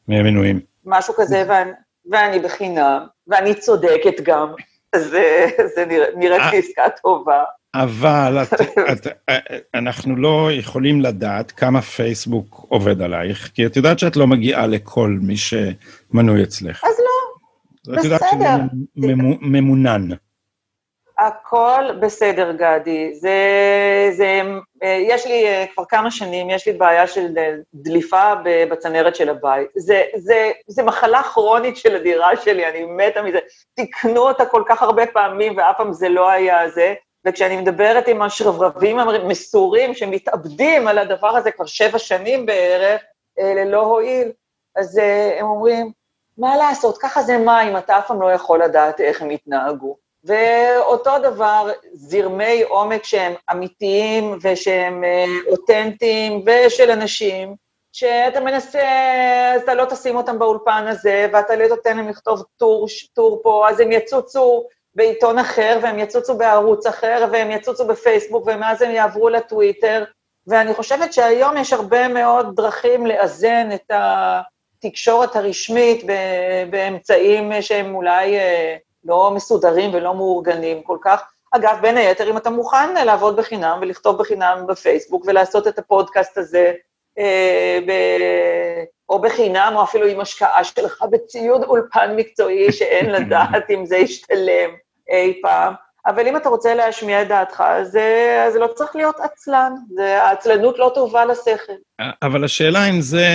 מנויים. משהו כזה, ואני, ואני בחינם, ואני צודקת גם. זה, זה נראה אה. כעסקה טובה. אבל את, את, אנחנו לא יכולים לדעת כמה פייסבוק עובד עלייך, כי את יודעת שאת לא מגיעה לכל מי שמנוי אצלך. אז לא, בסדר. את יודעת שזה ממונן. הכל בסדר, גדי. זה, זה, יש לי כבר כמה שנים, יש לי בעיה של דליפה בצנרת של הבית. זה, זה, זה מחלה כרונית של הדירה שלי, אני מתה מזה. תיקנו אותה כל כך הרבה פעמים, ואף פעם זה לא היה זה. וכשאני מדברת עם השרברבים המסורים שמתאבדים על הדבר הזה כבר שבע שנים בערך, ללא הועיל, אז הם אומרים, מה לעשות, ככה זה מים, אתה אף פעם לא יכול לדעת איך הם יתנהגו. ואותו דבר, זרמי עומק שהם אמיתיים ושהם אה, אותנטיים ושל אנשים, שאתה מנסה, אז אתה לא תשים אותם באולפן הזה, ואתה לא תותן להם לכתוב טור, טור פה, אז הם יצוצו בעיתון אחר, והם יצוצו בערוץ אחר, והם יצוצו בפייסבוק, ומאז הם יעברו לטוויטר, ואני חושבת שהיום יש הרבה מאוד דרכים לאזן את התקשורת הרשמית באמצעים שהם אולי אה, לא מסודרים ולא מאורגנים כל כך. אגב, בין היתר, אם אתה מוכן לעבוד בחינם ולכתוב בחינם בפייסבוק ולעשות את הפודקאסט הזה אה, ב... או בחינם, או אפילו עם השקעה שלך בציוד אולפן מקצועי שאין לדעת אם זה ישתלם אי פעם. אבל אם אתה רוצה להשמיע את דעתך, אז זה לא צריך להיות עצלן, העצלנות לא טובה לשכל. אבל השאלה אם זה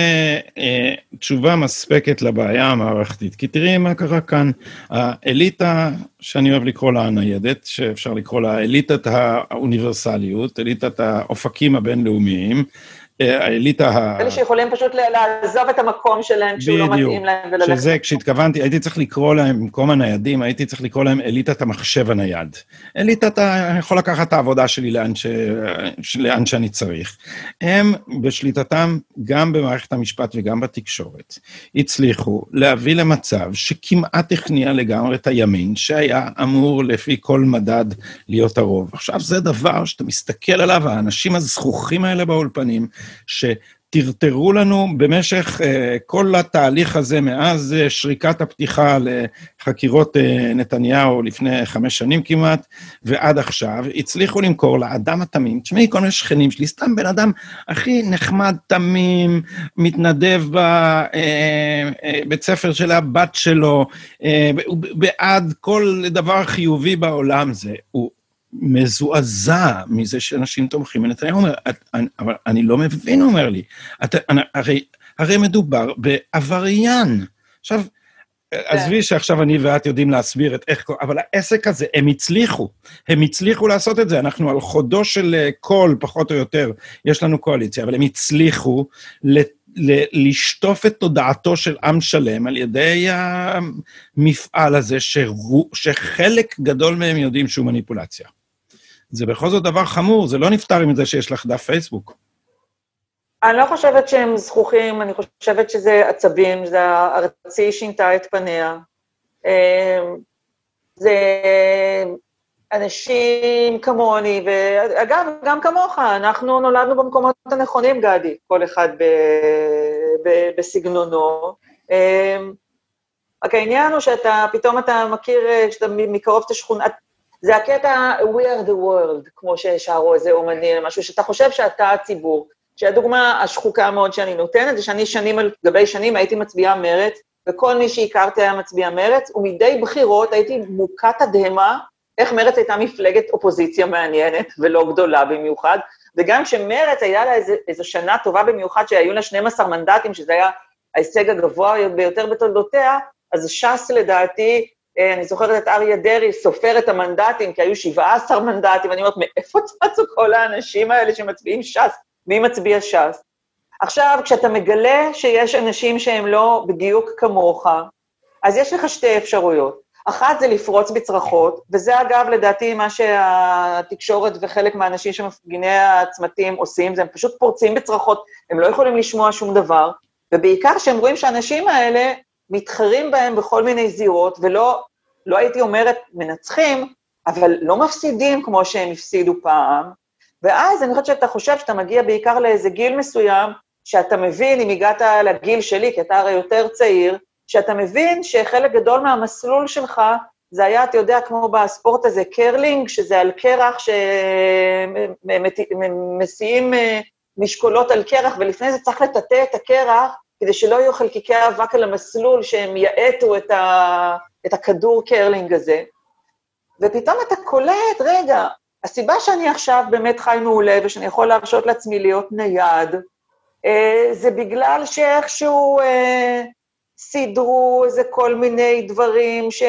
אה, תשובה מספקת לבעיה המערכתית, כי תראי מה קרה כאן. האליטה, שאני אוהב לקרוא לה הניידת, שאפשר לקרוא לה אליטת האוניברסליות, אליטת האופקים הבינלאומיים, האליטה ה... אלה שיכולים פשוט לעזוב את המקום שלהם כשהוא לא מתאים להם וללכת. בדיוק, שזה, כשהתכוונתי, הייתי צריך לקרוא להם, במקום הניידים, הייתי צריך לקרוא להם אליטת המחשב הנייד. אליטת, אני יכול לקחת את העבודה שלי לאן, ש... לאן שאני צריך. הם, בשליטתם, גם במערכת המשפט וגם בתקשורת, הצליחו להביא למצב שכמעט הכניע לגמרי את הימין, שהיה אמור, לפי כל מדד, להיות הרוב. עכשיו, זה דבר שאתה מסתכל עליו, האנשים הזכוכים האלה באולפנים, שטרטרו לנו במשך uh, כל התהליך הזה, מאז uh, שריקת הפתיחה לחקירות uh, נתניהו לפני חמש שנים כמעט, ועד עכשיו, הצליחו למכור לאדם התמים, תשמעי, כל מיני שכנים שלי, סתם בן אדם הכי נחמד, תמים, מתנדב בבית ספר של הבת שלו, הוא בעד כל דבר חיובי בעולם, זה, הוא מזועזע מזה שאנשים תומכים בנתניהו. אומר, אבל אני לא מבין, הוא אומר לי. את, הרי, הרי מדובר בעבריין. עכשיו, כן. עזבי שעכשיו אני ואת יודעים להסביר את איך... אבל העסק הזה, הם הצליחו. הם הצליחו לעשות את זה. אנחנו על חודו של אה, קול, פחות או יותר, יש לנו קואליציה, אבל הם הצליחו ל... לשטוף את תודעתו של עם שלם על ידי המפעל הזה, שחלק גדול מהם יודעים שהוא מניפולציה. זה בכל זאת דבר חמור, זה לא נפתר עם זה שיש לך דף פייסבוק. אני לא חושבת שהם זכוכים, אני חושבת שזה עצבים, זה ארצי שינתה את פניה. אמ, זה אנשים כמוני, ואגב, גם כמוך, אנחנו נולדנו במקומות הנכונים, גדי, כל אחד ב, ב, בסגנונו. אמ, רק העניין הוא שאתה, פתאום אתה מכיר, כשאתה מקרוב את השכונה, זה הקטע We are the world, כמו ששרו איזה אומנים, משהו שאתה חושב שאתה הציבור. שהדוגמה השחוקה מאוד שאני נותנת, זה שאני שנים על גבי שנים הייתי מצביעה מרץ, וכל מי שהכרתי היה מצביע מרץ, ומדי בחירות הייתי מוכת תדהמה איך מרץ הייתה מפלגת אופוזיציה מעניינת, ולא גדולה במיוחד, וגם כשמרץ היה לה איזו, איזו שנה טובה במיוחד, שהיו לה 12 מנדטים, שזה היה ההישג הגבוה ביותר בתולדותיה, אז ש"ס לדעתי אני זוכרת את אריה דרעי סופר את המנדטים, כי היו 17 מנדטים, ואני אומרת, מאיפה צצו כל האנשים האלה שמצביעים ש"ס? מי מצביע ש"ס? עכשיו, כשאתה מגלה שיש אנשים שהם לא בדיוק כמוך, אז יש לך שתי אפשרויות. אחת זה לפרוץ בצרחות, וזה אגב, לדעתי, מה שהתקשורת וחלק מהאנשים שמפגיני הצמתים עושים, זה הם פשוט פורצים בצרחות, הם לא יכולים לשמוע שום דבר, ובעיקר כשהם רואים שהאנשים האלה מתחרים בהם בכל מיני זירות, ולא, לא הייתי אומרת מנצחים, אבל לא מפסידים כמו שהם הפסידו פעם, ואז אני חושבת שאתה חושב שאתה מגיע בעיקר לאיזה גיל מסוים, שאתה מבין, אם הגעת לגיל שלי, כי אתה הרי יותר צעיר, שאתה מבין שחלק גדול מהמסלול שלך, זה היה, אתה יודע, כמו בספורט הזה, קרלינג, שזה על קרח, שמסיעים אה, משקולות על קרח, ולפני זה צריך לטאטא את הקרח, כדי שלא יהיו חלקיקי אבק על המסלול שהם יאטו את, ה, את הכדור קרלינג הזה. ופתאום אתה קולט, רגע, הסיבה שאני עכשיו באמת חי מעולה ושאני יכול להרשות לעצמי להיות נייד, אה, זה בגלל שאיכשהו אה, סידרו איזה כל מיני דברים ש...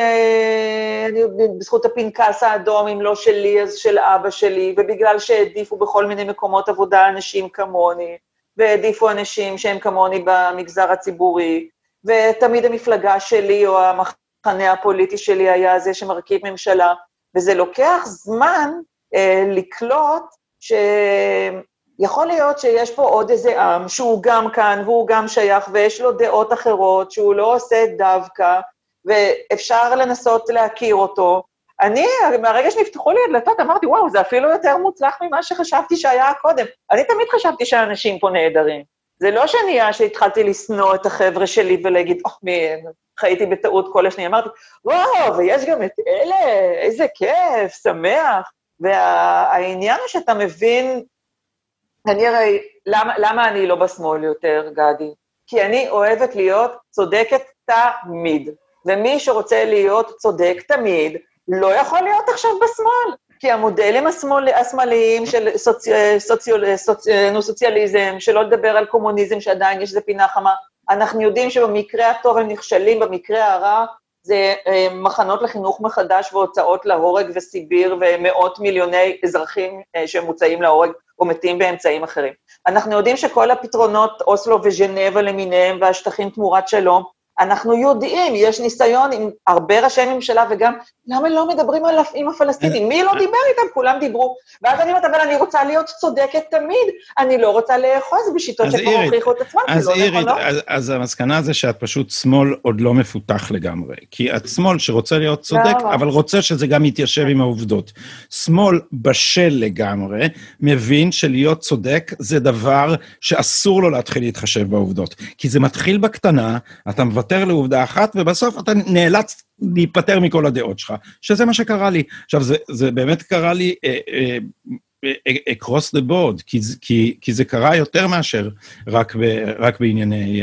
בזכות הפנקס האדום, אם לא שלי, אז של אבא שלי, ובגלל שהעדיפו בכל מיני מקומות עבודה אנשים כמוני. והעדיפו אנשים שהם כמוני במגזר הציבורי, ותמיד המפלגה שלי או המחנה הפוליטי שלי היה זה שמרכיב ממשלה, וזה לוקח זמן אה, לקלוט שיכול להיות שיש פה עוד איזה עם שהוא גם כאן והוא גם שייך ויש לו דעות אחרות, שהוא לא עושה דווקא, ואפשר לנסות להכיר אותו, אני, מהרגע שנפתחו לי הדלתות, אמרתי, וואו, זה אפילו יותר מוצלח ממה שחשבתי שהיה קודם. אני תמיד חשבתי שהאנשים פה נהדרים. זה לא שאני, שהתחלתי לשנוא את החבר'ה שלי ולהגיד, אוח, מי, חייתי בטעות כל השנייה, אמרתי, וואו, ויש גם את אלה, איזה כיף, שמח. והעניין הוא שאתה מבין אני הרי, למה, למה אני לא בשמאל יותר, גדי? כי אני אוהבת להיות צודקת תמיד. ומי שרוצה להיות צודק תמיד, לא יכול להיות עכשיו בשמאל. כי המודלים השמאל, השמאליים של סוצ... סוציול... סוצ... נו, סוציאליזם, שלא לדבר על קומוניזם, שעדיין יש איזה פינה חמה, אנחנו יודעים שבמקרה הטוב הם נכשלים, במקרה הרע זה אה, מחנות לחינוך מחדש והוצאות להורג וסיביר ומאות מיליוני אזרחים אה, שמוצאים להורג או מתים באמצעים אחרים. אנחנו יודעים שכל הפתרונות, אוסלו וז'נבה למיניהם והשטחים תמורת שלום, אנחנו יודעים, יש ניסיון עם הרבה ראשי ממשלה, וגם, למה לא מדברים על, עם הפלסטינים? מי לא דיבר איתם? כולם דיברו. ואז אני אומרת, אבל אני רוצה להיות צודקת תמיד, אני לא רוצה לאחוז בשיטות שכבר הוכיחו את עצמם, זה לא נכון, לא? אז, אז המסקנה זה שאת פשוט שמאל עוד לא מפותח לגמרי. כי את שמאל שרוצה להיות צודק, אבל רוצה שזה גם יתיישב עם העובדות. שמאל בשל לגמרי, מבין שלהיות צודק זה דבר שאסור לו להתחיל להתחשב בעובדות. כי זה מתחיל בקטנה, אתה מוותר לעובדה אחת, ובסוף אתה נאלץ להיפטר מכל הדעות שלך, שזה מה שקרה לי. עכשיו, זה, זה באמת קרה לי אה, אה, אה, across the board, כי, כי, כי זה קרה יותר מאשר רק, ב, רק בענייני...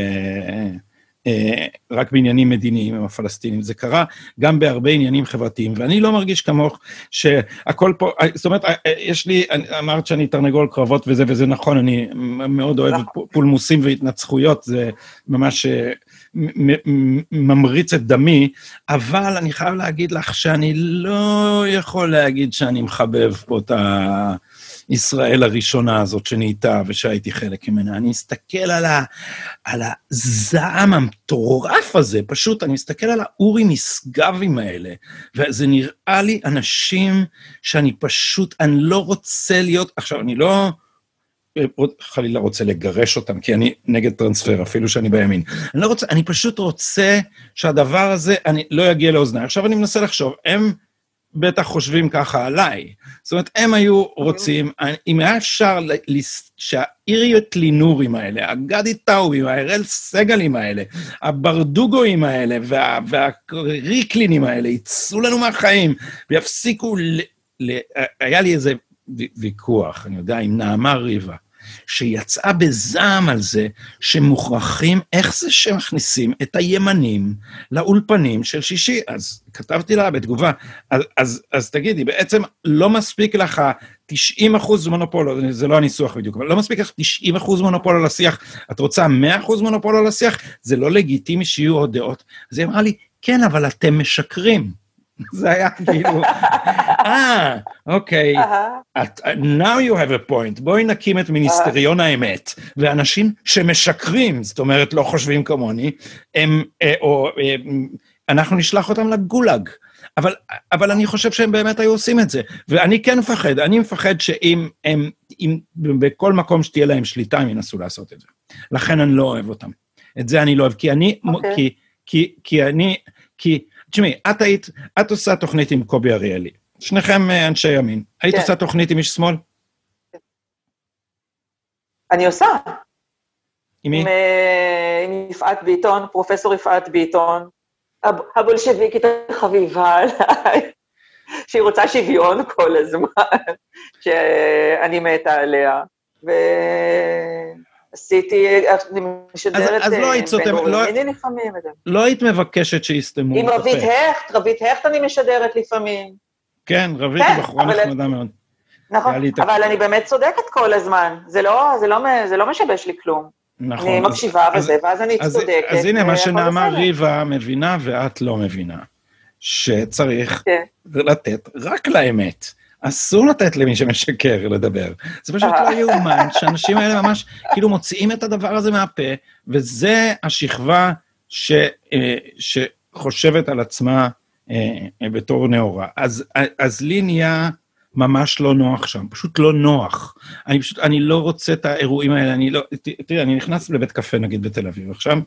רק בעניינים מדיניים עם הפלסטינים, זה קרה גם בהרבה עניינים חברתיים, ואני לא מרגיש כמוך שהכל פה, זאת אומרת, יש לי, אמרת שאני תרנגול קרבות וזה, וזה נכון, אני מאוד אוהב נכון. פולמוסים והתנצחויות, זה ממש ממריץ את דמי, אבל אני חייב להגיד לך שאני לא יכול להגיד שאני מחבב פה את הישראל הראשונה הזאת שנהייתה ושהייתי חלק ממנה. אני מסתכל על, ה, על הזעם המטורף הזה, פשוט, אני מסתכל על האורי נשגבים האלה, וזה נראה לי אנשים שאני פשוט, אני לא רוצה להיות, עכשיו, אני לא... חלילה רוצה לגרש אותם, כי אני נגד טרנספר, אפילו שאני בימין. אני לא רוצה, אני פשוט רוצה שהדבר הזה אני, לא יגיע לאוזניי. עכשיו אני מנסה לחשוב, הם בטח חושבים ככה עליי. זאת אומרת, הם היו רוצים, אם היה אפשר שהאיריות לינורים האלה, הגדי טאובים, האראל סגלים האלה, הברדוגואים האלה וה, והריקלינים האלה יצאו לנו מהחיים ויפסיקו. ל היה לי איזה ויכוח, אני יודע, עם נעמה ריבה, שיצאה בזעם על זה שמוכרחים, איך זה שמכניסים את הימנים לאולפנים של שישי. אז כתבתי לה בתגובה, אז, אז, אז תגידי, בעצם לא מספיק לך 90 אחוז מונופול, זה לא הניסוח בדיוק, אבל לא מספיק לך 90 אחוז מונופול על השיח, את רוצה 100 אחוז מונופול על השיח? זה לא לגיטימי שיהיו עוד דעות. אז היא אמרה לי, כן, אבל אתם משקרים. זה היה כאילו, אה, אוקיי, now you have a point, בואי נקים את מיניסטריון האמת, ואנשים שמשקרים, זאת אומרת, לא חושבים כמוני, הם, אה, או אה, אנחנו נשלח אותם לגולאג. אבל, אבל אני חושב שהם באמת היו עושים את זה. ואני כן מפחד, אני מפחד שאם הם, אם בכל מקום שתהיה להם שליטה, הם ינסו לעשות את זה. לכן אני לא אוהב אותם. את זה אני לא אוהב, כי אני, okay. אוקיי. כי, כי, כי אני, כי תשמעי, את היית, את עושה תוכנית עם קובי אריאלי. שניכם אה, אנשי ימין. היית כן. עושה תוכנית עם איש שמאל? אני עושה. עם מי? עם, אה, עם יפעת ביטון, פרופסור יפעת ביטון, הבולשביקית החביבה עליי, שהיא רוצה שוויון כל הזמן, שאני מתה עליה. ו... עשיתי, אני משדרת אז לא היית סותם, לא, לפעמים. לא היית מבקשת שיסתמו עם רבית הכט, רבית הכט אני משדרת לפעמים. כן, רבית היא כן, בחורה נחמדה מאוד. נכון, אבל אני באמת צודקת כל הזמן, זה לא, זה לא, זה לא משבש לי כלום. נכון. אני מקשיבה וזה, ואז אני צודקת. אז הנה, מה שנעמה ריבה מבינה ואת לא מבינה, שצריך כן. לתת רק לאמת. אסור לתת למי שמשקר לדבר. זה פשוט לא יאומן שהאנשים האלה ממש כאילו מוציאים את הדבר הזה מהפה, וזה השכבה ש, אה, שחושבת על עצמה אה, בתור נאורה. אז, אז לי נהיה ממש לא נוח שם, פשוט לא נוח. אני פשוט, אני לא רוצה את האירועים האלה, אני לא, תראי, אני נכנס לבית קפה נגיד בתל אביב עכשיו,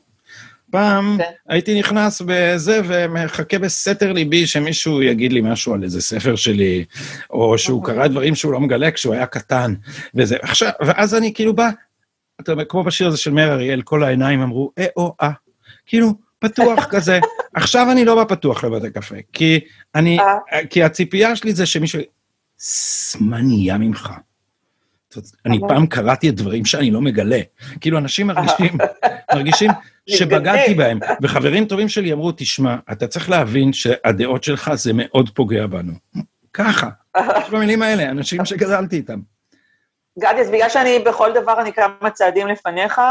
פעם כן. הייתי נכנס בזה ומחכה בסתר ליבי שמישהו יגיד לי משהו על איזה ספר שלי, או שהוא אוקיי. קרא דברים שהוא לא מגלה כשהוא היה קטן, וזה. עכשיו, ואז אני כאילו בא, אתה כמו בשיר הזה של מאיר אריאל, כל העיניים אמרו, אה או אה. כאילו, פתוח כזה. עכשיו אני לא בא פתוח לבתי קפה, כי אני, אה. כי הציפייה שלי זה שמישהו, שמאנייה ממך. אני פעם קראתי את דברים שאני לא מגלה. כאילו, אנשים מרגישים, מרגישים שבגדתי בהם. וחברים טובים שלי אמרו, תשמע, אתה צריך להבין שהדעות שלך זה מאוד פוגע בנו. ככה, יש במילים האלה, אנשים שגדלתי איתם. גדי, אז בגלל שאני בכל דבר, אני כמה צעדים לפניך,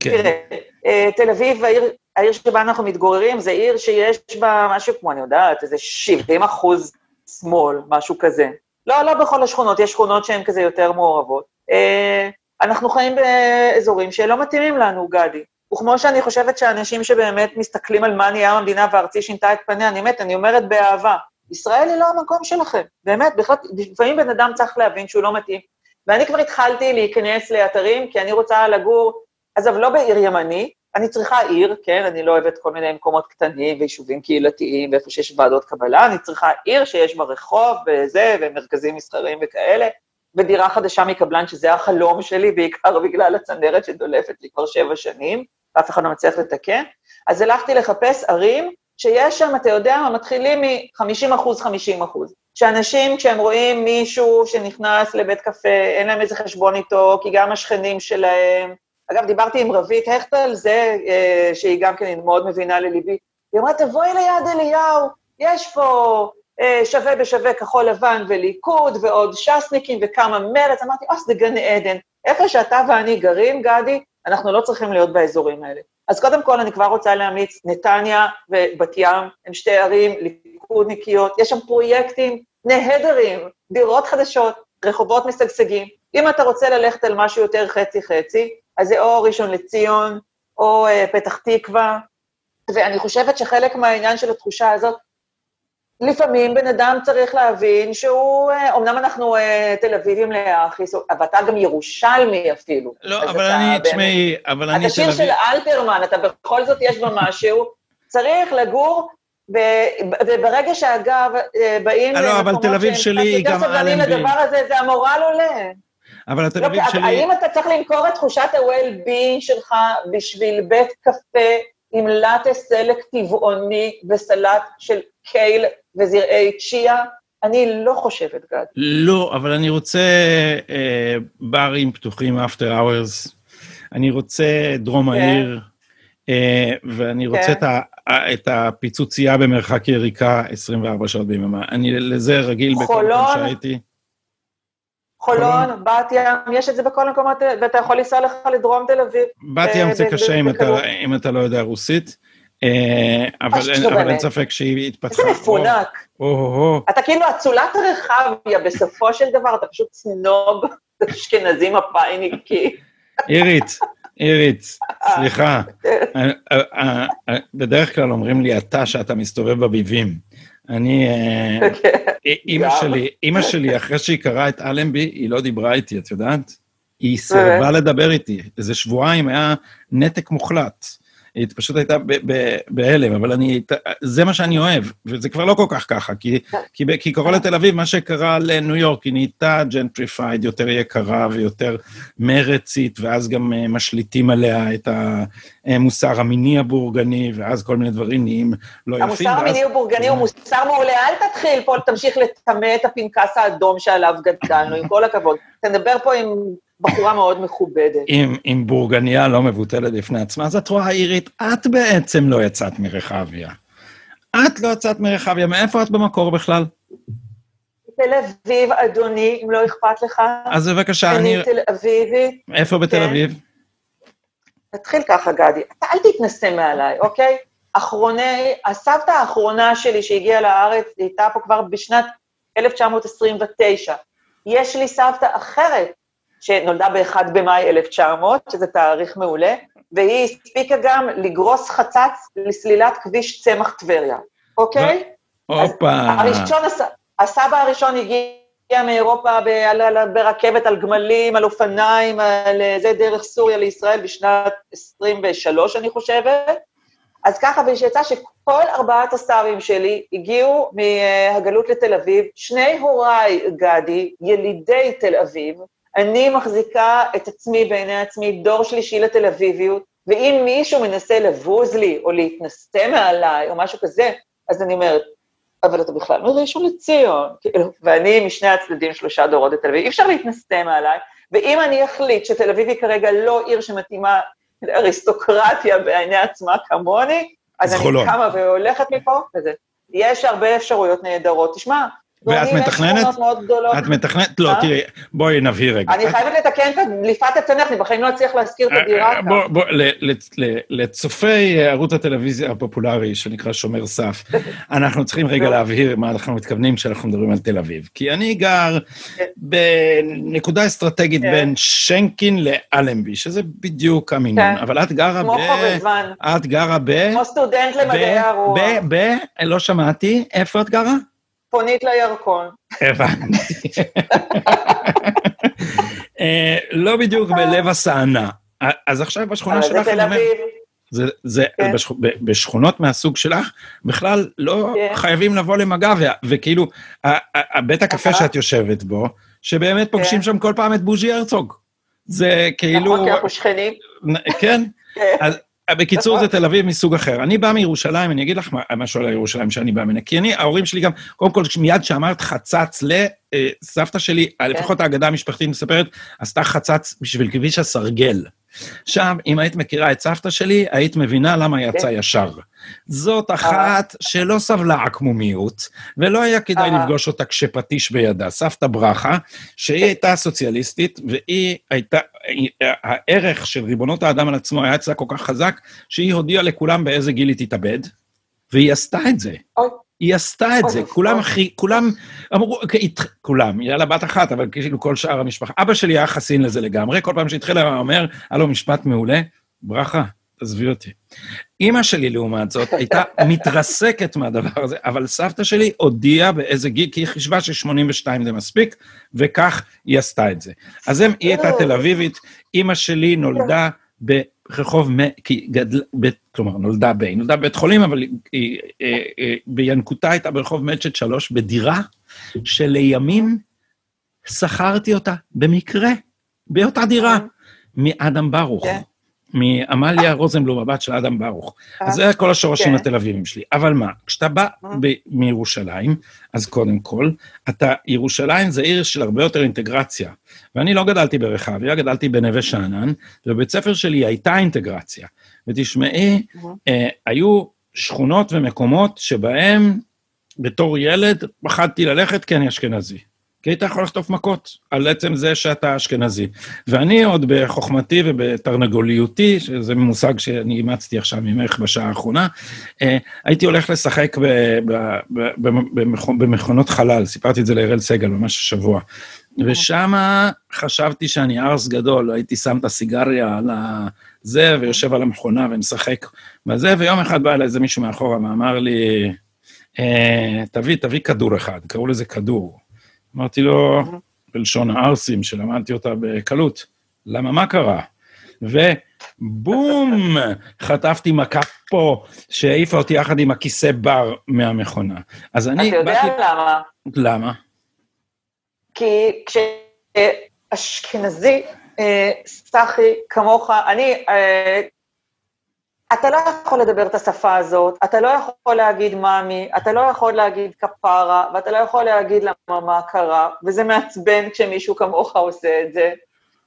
כן. תראה, אה, תל אביב, העיר, העיר שבה אנחנו מתגוררים, זו עיר שיש בה משהו כמו, אני יודעת, איזה 70 אחוז שמאל, משהו כזה. לא, לא בכל השכונות, יש שכונות שהן כזה יותר מעורבות. אה, אנחנו חיים באזורים שלא מתאימים לנו, גדי. וכמו שאני חושבת שאנשים שבאמת מסתכלים על מה נהיה המדינה והארצי שינתה את פניה, אני באמת, אני אומרת באהבה, ישראל היא לא המקום שלכם, באמת, בכלל, לפעמים בן אדם צריך להבין שהוא לא מתאים. ואני כבר התחלתי להיכנס לאתרים, כי אני רוצה לגור, עזוב, לא בעיר ימני, אני צריכה עיר, כן, אני לא אוהבת כל מיני מקומות קטנים ויישובים קהילתיים ואיפה שיש ועדות קבלה, אני צריכה עיר שיש בה רחוב וזה, ומרכזים מסחריים וכאלה, ודירה חדשה מקבלן, שזה החלום שלי, בעיקר בגלל הצנרת שדולפת לי כבר שבע שנים, ואף אחד לא מצליח לתקן. אז הלכתי לחפש ערים שיש שם, אתה יודע מתחילים מ-50 אחוז, 50 אחוז. שאנשים, כשהם רואים מישהו שנכנס לבית קפה, אין להם איזה חשבון איתו, כי גם השכנים שלהם, אגב, דיברתי עם רבית הכטל, זה, אה, שהיא גם כן מאוד מבינה לליבי, היא אמרה, תבואי ליד אליהו, יש פה אה, שווה בשווה כחול לבן וליכוד, ועוד ש"סניקים וכמה מרץ, אמרתי, אה, זה גן עדן. איפה שאתה ואני גרים, גדי, אנחנו לא צריכים להיות באזורים האלה. אז קודם כל, אני כבר רוצה להמליץ, נתניה ובת ים הם שתי ערים ליכודניקיות, יש שם פרויקטים נהדרים, דירות חדשות, רחובות משגשגים. אם אתה רוצה ללכת על משהו יותר חצי-חצי, אז זה או ראשון לציון, או אה, פתח תקווה, ואני חושבת שחלק מהעניין של התחושה הזאת, לפעמים בן אדם צריך להבין שהוא, אמנם אה, אנחנו אה, תל אביבים לאחיס, אבל אתה גם ירושלמי אפילו. לא, אבל אני, תשמעי, אבל אני תל אביב... אתה שיר של אלתרמן, אתה בכל זאת יש בה משהו, צריך לגור, וברגע שאגב, באים... לא, אבל תל אביב שלי היא גם אלנבי. יותר סבלנים לדבר הזה, זה המורל עולה. אבל אביב לא, שלי... האם אתה צריך למכור את תחושת ה-well-being שלך בשביל בית קפה עם לאטה סלק טבעוני וסלט של קייל וזרעי צ'יה? אני לא חושבת, גד. לא, אבל אני רוצה אה, ברים פתוחים after hours. אני רוצה דרום כן. העיר, אה, ואני רוצה כן. את, ה, את הפיצוצייה במרחק יריקה 24 שעות ביממה. אני לזה רגיל בכל מקום שהייתי. חולון, בת ים, יש את זה בכל מקומות, ואתה יכול לנסוע לך לדרום תל אביב. בת ים זה קשה אם אתה לא יודע רוסית, אה, אבל אין ספק שהיא התפתחה. איזה מפונק. אתה כאילו אצולת רחביה, בסופו של דבר אתה פשוט סנוב אשכנזי מפאיניקי. עירית, סליחה. אה, אה, בדרך כלל אומרים לי אתה שאתה מסתובב בביבים. אני... אה, אוקיי. אימא שלי, אימא שלי, אחרי שהיא קראה את אלנבי, היא לא דיברה איתי, את יודעת? היא סירבה לדבר איתי. איזה שבועיים היה נתק מוחלט. היא פשוט הייתה בהלם, אבל אני, זה מה שאני אוהב, וזה כבר לא כל כך ככה, כי, כי, כי קרה לתל אביב, מה שקרה לניו יורק, היא נהייתה gentrified, יותר יקרה ויותר מרצית, ואז גם uh, משליטים עליה את המוסר המיני הבורגני, ואז כל מיני דברים נהיים לא יפים. המוסר המיני הבורגני הוא מוסר מעולה, אל תתחיל פה, תמשיך לטמא את הפנקס האדום שעליו גדלנו, עם כל הכבוד. תדבר פה עם בחורה מאוד מכובדת. עם, עם בורגניה לא מבוטלת בפני עצמה, אז את רואה, עירית, את בעצם לא יצאת מרחביה. את לא יצאת מרחביה, מאיפה את במקור בכלל? תל אביב, אדוני, אם לא אכפת לך. אז בבקשה, אני... אני תל אביבית. איפה בתל כן. אביב? נתחיל ככה, גדי. אתה אל תתנסה מעליי, אוקיי? אחרוני, הסבתא האחרונה שלי שהגיעה לארץ, היא הייתה פה כבר בשנת 1929. יש לי סבתא אחרת שנולדה ב-1 במאי 1900, שזה תאריך מעולה, והיא הספיקה גם לגרוס חצץ לסלילת כביש צמח טבריה, אוקיי? הופה. הראשון, הסבא הראשון הגיע מאירופה ברכבת על גמלים, על אופניים, על זה דרך סוריה לישראל בשנת 23, אני חושבת. אז ככה, ושיצא שכל ארבעת הסבים שלי הגיעו מהגלות לתל אביב, שני הוריי, גדי, ילידי תל אביב, אני מחזיקה את עצמי בעיני עצמי דור שלישי לתל אביביות, ואם מישהו מנסה לבוז לי או להתנשא מעליי או משהו כזה, אז אני אומרת, אבל אתה בכלל מראשון לציון, כאילו, ואני משני הצדדים שלושה דורות לתל אביב, אי אפשר להתנשא מעליי, ואם אני אחליט שתל אביב היא כרגע לא עיר שמתאימה לאריסטוקרטיה בעיני עצמה כמוני, אז אני קמה והולכת מפה, וזה. יש הרבה אפשרויות נהדרות. תשמע, ואת מתכננת? את מתכננת? לא, אה? תראי, בואי נבהיר רגע. אני חייבת לתקן את דליפת הצנח, אני בחיים לא אצליח להזכיר את אה, הדירה. אה, בוא, לצופי ערוץ הטלוויזיה הפופולרי שנקרא שומר סף, אנחנו צריכים רגע להבהיר מה אנחנו מתכוונים כשאנחנו מדברים על תל אביב. כי אני גר כן. בנקודה אסטרטגית כן. בין שנקין לאלנבי, שזה בדיוק המינון, כן. אבל את גרה ב... כמו חובבן. את גרה ב... כמו סטודנט למדעי הרוח. ב... ב... לא שמעתי, איפה את גרה? צפונית לירקון. הבנתי. אה, לא בדיוק בלב הסענה. אז עכשיו בשכונה שלך, זה תל אביב. זה, זה כן. בשכ... בשכונות מהסוג שלך, בכלל לא כן. חייבים לבוא למגע, וכאילו, בית הקפה שאת יושבת בו, שבאמת פוגשים כן. שם כל פעם את בוז'י הרצוג. זה כאילו... נכון, כי אנחנו שכנים. כן? כן. אז, בקיצור, זה תל אביב מסוג אחר. אני בא מירושלים, אני אגיד לך משהו על ירושלים שאני בא ממנה, כי אני, ההורים שלי גם, קודם כל, מיד כשאמרת חצץ לסבתא שלי, כן. לפחות האגדה המשפחתית מספרת, עשתה חצץ בשביל כביש הסרגל. עכשיו, אם היית מכירה את סבתא שלי, היית מבינה למה יצא כן. ישר. זאת אחת שלא סבלה עקמומיות, ולא היה כדאי לפגוש אותה כשפטיש בידה. סבתא ברכה, שהיא הייתה סוציאליסטית, והיא הייתה, הערך של ריבונות האדם על עצמו היה אצלה כל כך חזק, שהיא הודיעה לכולם באיזה גיל היא תתאבד, והיא עשתה את זה. היא עשתה את זה, כולם הכי, כולם אמרו, אוקיי, כולם, היא היה לה בת אחת, אבל כאילו כל שאר המשפחה. אבא שלי היה חסין לזה לגמרי, כל פעם שהתחיל היה אומר, היה לו משפט מעולה, ברכה, תעזבי אותי. אימא שלי, לעומת זאת, הייתה מתרסקת מהדבר הזה, אבל סבתא שלי הודיעה באיזה גיל, כי היא חישבה ש-82 זה מספיק, וכך היא עשתה את זה. אז הם, היא הייתה תל אביבית, אימא שלי נולדה ברחוב, כי גדל, ב, כלומר, נולדה ב... היא נולדה בבית חולים, אבל היא, אה, אה, בינקותה הייתה ברחוב מצ'ט שלוש, בדירה שלימים שכרתי אותה, במקרה, באותה דירה, אה. מאדם ברוך. מעמליה רוזנבלום, הבת של אדם ברוך. אז זה כל השורשים כן. התל אביבים שלי. אבל מה, כשאתה בא מירושלים, אז קודם כל, אתה, ירושלים זה עיר של הרבה יותר אינטגרציה. ואני לא גדלתי ברחביה, גדלתי בנווה שאנן, ובבית ספר שלי הייתה אינטגרציה. ותשמעי, אה, היו שכונות ומקומות שבהם בתור ילד פחדתי ללכת כי אני אשכנזי. כי היית יכול לחטוף מכות על עצם זה שאתה אשכנזי. ואני עוד בחוכמתי ובתרנגוליותי, שזה מושג שאני אימצתי עכשיו ממך בשעה האחרונה, אה, הייתי הולך לשחק במכונות חלל, סיפרתי את זה לאראל סגל ממש השבוע. ושם חשבתי שאני ארס גדול, הייתי שם את הסיגריה על הזה, ויושב על המכונה ומשחק בזה, ויום אחד בא אליי איזה מישהו מאחורה ואמר לי, אה, תביא, תביא כדור אחד, קראו לזה כדור. אמרתי לו, בלשון הערסים, שלמדתי אותה בקלות, למה, מה קרה? ובום, חטפתי מכה פה, שהעיפה אותי יחד עם הכיסא בר מהמכונה. אז אני... אתה יודע באתי... למה? למה? כי כשאשכנזי, אה, סחי, כמוך, אני אה, אתה לא יכול לדבר את השפה הזאת, אתה לא יכול להגיד מאמי, אתה לא יכול להגיד כפרה, ואתה לא יכול להגיד למה מה קרה, וזה מעצבן כשמישהו כמוך עושה את זה.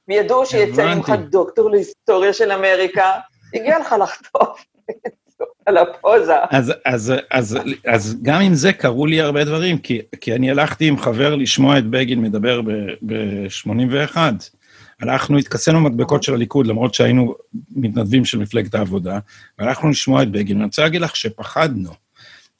וידעו שיצא ממך דוקטור להיסטוריה של אמריקה, הגיע לך לחטוף על הפוזה. אז, אז, אז, אז גם עם זה קרו לי הרבה דברים, כי, כי אני הלכתי עם חבר לשמוע את בגין מדבר ב-81. ב- הלכנו, התכסינו מדבקות של הליכוד, למרות שהיינו מתנדבים של מפלגת העבודה, והלכנו לשמוע את בגין. אני רוצה להגיד לך שפחדנו.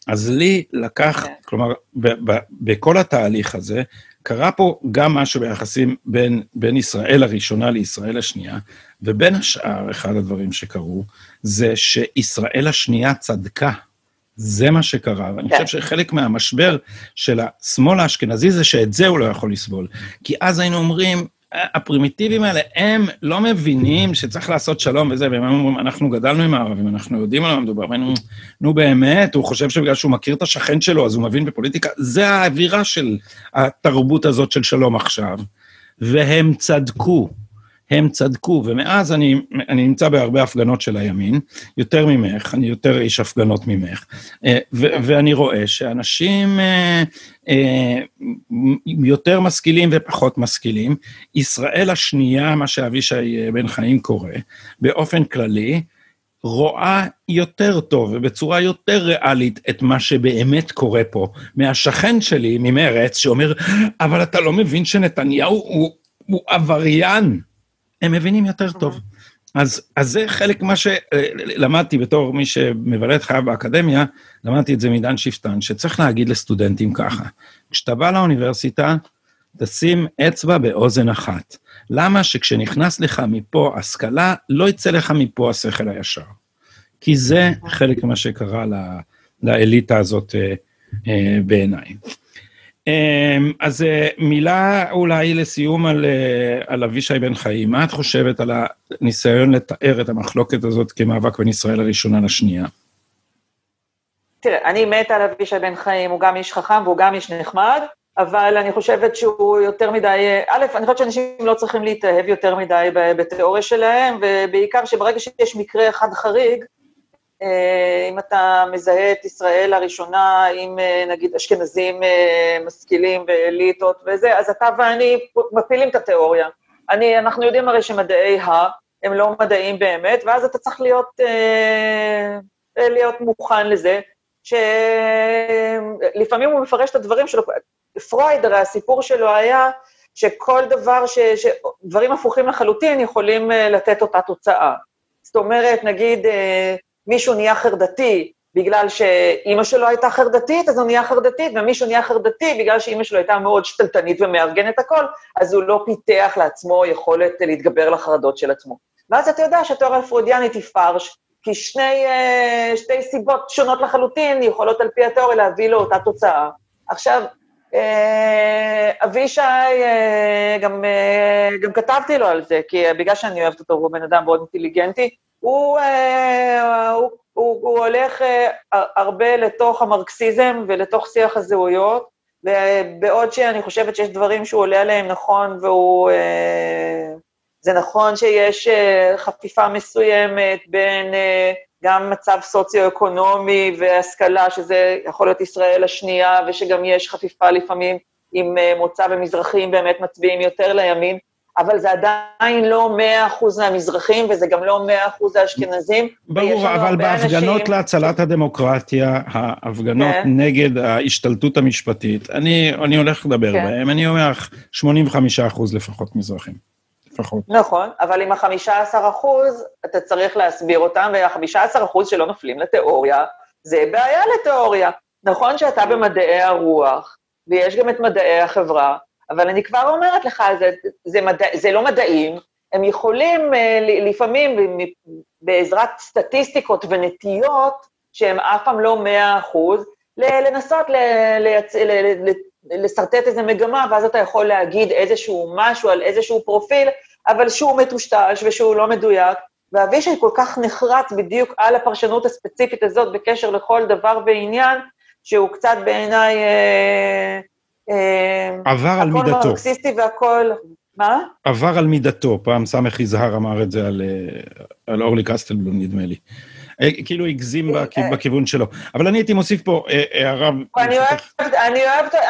אז לי לקח, כן. כלומר, ב- ב- בכל התהליך הזה, קרה פה גם משהו ביחסים בין, בין ישראל הראשונה לישראל השנייה, ובין השאר, אחד הדברים שקרו, זה שישראל השנייה צדקה. זה מה שקרה, ואני כן. חושב שחלק מהמשבר של השמאל האשכנזי זה שאת זה הוא לא יכול לסבול. כי אז היינו אומרים, הפרימיטיביים האלה, הם לא מבינים שצריך לעשות שלום וזה, והם אומרים, אנחנו גדלנו עם הערבים, אנחנו יודעים על מה מדובר, ואנחנו, נו באמת, הוא חושב שבגלל שהוא מכיר את השכן שלו, אז הוא מבין בפוליטיקה, זה האווירה של התרבות הזאת של שלום עכשיו, והם צדקו. הם צדקו, ומאז אני, אני נמצא בהרבה הפגנות של הימין, יותר ממך, אני יותר איש הפגנות ממך, אה, ו, ואני רואה שאנשים אה, יותר משכילים ופחות משכילים, ישראל השנייה, מה שאבישי בן חיים קורא, באופן כללי, רואה יותר טוב ובצורה יותר ריאלית את מה שבאמת קורה פה, מהשכן שלי ממרץ, שאומר, אבל אתה לא מבין שנתניהו הוא, הוא עבריין. הם מבינים יותר טוב. אז, אז זה חלק מה שלמדתי בתור מי שמבלה את חייו באקדמיה, למדתי את זה מדן שפטן, שצריך להגיד לסטודנטים ככה, כשאתה בא לאוניברסיטה, תשים אצבע באוזן אחת. למה שכשנכנס לך מפה השכלה, לא יצא לך מפה השכל הישר? כי זה חלק ממה שקרה לאליטה הזאת אה, אה, בעיניי. אמ, אז אה, מילה אולי לסיום על, על אבישי בן חיים. מה את חושבת על הניסיון לתאר את המחלוקת הזאת כמאבק בין ישראל הראשונה לשנייה? תראה, אני מתה על אבישי בן חיים, הוא גם איש חכם והוא גם איש נחמד, אבל אני חושבת שהוא יותר מדי, א', אני חושבת שאנשים לא צריכים להתאהב יותר מדי בתיאוריה שלהם, ובעיקר שברגע שיש מקרה אחד חריג, אה, אם אתה מזהה את ישראל הראשונה עם אה, נגיד אשכנזים אה, משכילים ואליטות וזה, אז אתה ואני מפילים את התיאוריה. אני, אנחנו יודעים הרי שמדעי ה הם לא מדעים באמת, ואז אתה צריך להיות, להיות מוכן לזה, שלפעמים הוא מפרש את הדברים שלו, פרויד, הרי הסיפור שלו היה שכל דבר, ש, שדברים הפוכים לחלוטין יכולים לתת אותה תוצאה. זאת אומרת, נגיד, מישהו נהיה חרדתי בגלל שאימא שלו הייתה חרדתית, אז הוא נהיה חרדתית, ומישהו נהיה חרדתי בגלל שאימא שלו הייתה מאוד שתלטנית ומארגנת הכל, אז הוא לא פיתח לעצמו יכולת להתגבר לחרדות של עצמו. ואז אתה יודע שהתיאוריה הפרוידיאנית היא פרש, כי שני, אה, שתי סיבות שונות לחלוטין יכולות על פי התיאוריה להביא לאותה תוצאה. עכשיו, אבישי, אה, גם, גם כתבתי לו על זה, כי בגלל שאני אוהבת אותו, הוא בן אדם מאוד אינטליגנטי, הוא, אה, הוא, הוא, הוא הולך אה, הרבה לתוך המרקסיזם ולתוך שיח הזהויות, בעוד שאני חושבת שיש דברים שהוא עולה עליהם נכון, והוא... אה, זה נכון שיש חפיפה מסוימת בין גם מצב סוציו-אקונומי והשכלה, שזה יכול להיות ישראל השנייה, ושגם יש חפיפה לפעמים עם מוצא ומזרחים באמת מצביעים יותר לימין, אבל זה עדיין לא מאה אחוז מהמזרחים, וזה גם לא מאה אחוז האשכנזים. ברור, אבל בהפגנות אנשים... להצלת הדמוקרטיה, ההפגנות כן. נגד ההשתלטות המשפטית, אני, אני הולך לדבר כן. בהם, אני אומר לך, 85 אחוז לפחות מזרחים. לפחות. נכון, אבל עם ה-15 אחוז, אתה צריך להסביר אותם, וה-15 אחוז שלא נופלים לתיאוריה, זה בעיה לתיאוריה. נכון שאתה במדעי הרוח, ויש גם את מדעי החברה, אבל אני כבר אומרת לך, זה, זה, מדע, זה לא מדעים, הם יכולים אה, לפעמים בעזרת סטטיסטיקות ונטיות, שהם אף פעם לא מאה אחוז, לנסות לשרטט איזו מגמה, ואז אתה יכול להגיד איזשהו משהו על איזשהו פרופיל, אבל שהוא מטושטש ושהוא לא מדויק. ואבישי כל כך נחרץ בדיוק על הפרשנות הספציפית הזאת בקשר לכל דבר ועניין, שהוא קצת בעיניי אה, אה, עבר על מידתו. הכל מרקסיסטי והכל... מה? עבר על מידתו, פעם סמך יזהר אמר את זה על, אה, על אורלי קסטלבלום, נדמה לי. אה, כאילו הגזים בכיוון שלו. אבל אני הייתי מוסיף פה הערה...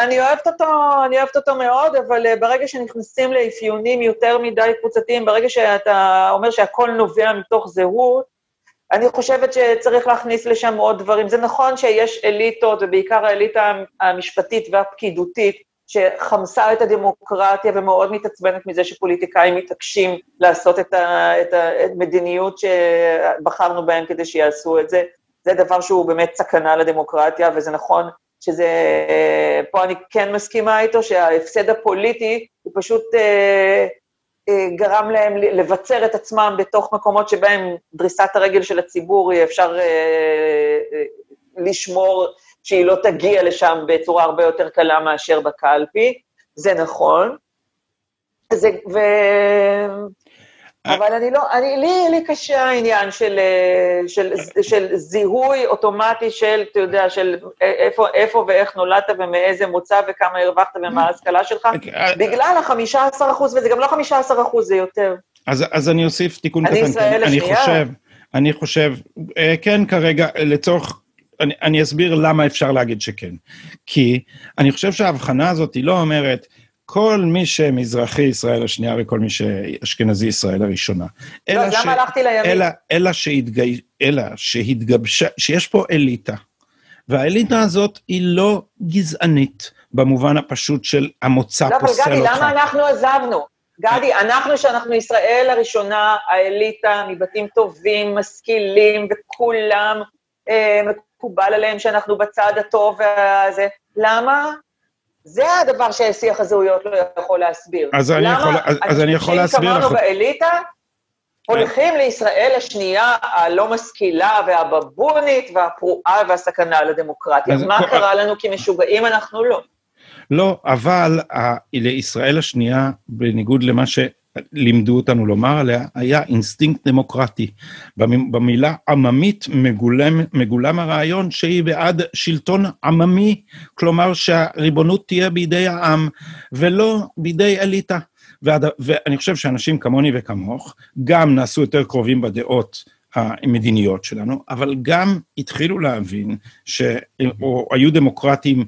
אני אוהבת אותו מאוד, אבל ברגע שנכנסים לאפיונים יותר מדי קבוצתיים, ברגע שאתה אומר שהכל נובע מתוך זהות, אני חושבת שצריך להכניס לשם עוד דברים. זה נכון שיש אליטות, ובעיקר האליטה המשפטית והפקידותית, שחמסה את הדמוקרטיה ומאוד מתעצבנת מזה שפוליטיקאים מתעקשים לעשות את, ה, את המדיניות שבחרנו בהם כדי שיעשו את זה. זה דבר שהוא באמת סכנה לדמוקרטיה, וזה נכון שזה, פה אני כן מסכימה איתו, שההפסד הפוליטי הוא פשוט אה, אה, גרם להם לבצר את עצמם בתוך מקומות שבהם דריסת הרגל של הציבור, אפשר אה, אה, לשמור שהיא לא תגיע לשם בצורה הרבה יותר קלה מאשר בקלפי, זה נכון. זה, ו... אבל אני לא, אני, לי, לי קשה העניין של, של, של, זיהוי אוטומטי של, אתה יודע, של איפה, איפה ואיך נולדת ומאיזה מוצא וכמה הרווחת ומה ההשכלה שלך, בגלל החמישה עשר אחוז, וזה גם לא חמישה עשר אחוז, זה יותר. אז, אז אני אוסיף תיקון קטן. אני ישראל השנייה. אני חושב, אני חושב, כן, כרגע, לצורך אני, אני אסביר למה אפשר להגיד שכן. כי אני חושב שההבחנה הזאת היא לא אומרת, כל מי שמזרחי ישראל השנייה וכל מי שאשכנזי ישראל הראשונה. לא, למה הלכתי לימין? אלא, אלא, שהתגי, אלא שהתגבשה, שיש פה אליטה. והאליטה הזאת היא לא גזענית במובן הפשוט של המוצא לא, פוסל אותך. לא, אבל גדי, למה אנחנו עזבנו? גדי, אנחנו, שאנחנו ישראל הראשונה, האליטה, מבתים טובים, משכילים, וכולם אה, מקובל עליהם שאנחנו בצד הטוב והזה, למה? זה הדבר ששיח הזהויות לא יכול להסביר. אז אני יכול, אז, אז אני יכול להסביר לך... למה אנשים כמונו באליטה הולכים לישראל השנייה הלא משכילה והבבונית והפרועה והסכנה לדמוקרטיה. מה כל... קרה לנו כי משוגעים אנחנו לא. לא, אבל לישראל השנייה, בניגוד למה ש... לימדו אותנו לומר עליה, היה אינסטינקט דמוקרטי. במילה עממית מגולם, מגולם הרעיון שהיא בעד שלטון עממי, כלומר שהריבונות תהיה בידי העם ולא בידי אליטה. ועד, ואני חושב שאנשים כמוני וכמוך גם נעשו יותר קרובים בדעות המדיניות שלנו, אבל גם התחילו להבין, ש... או היו דמוקרטים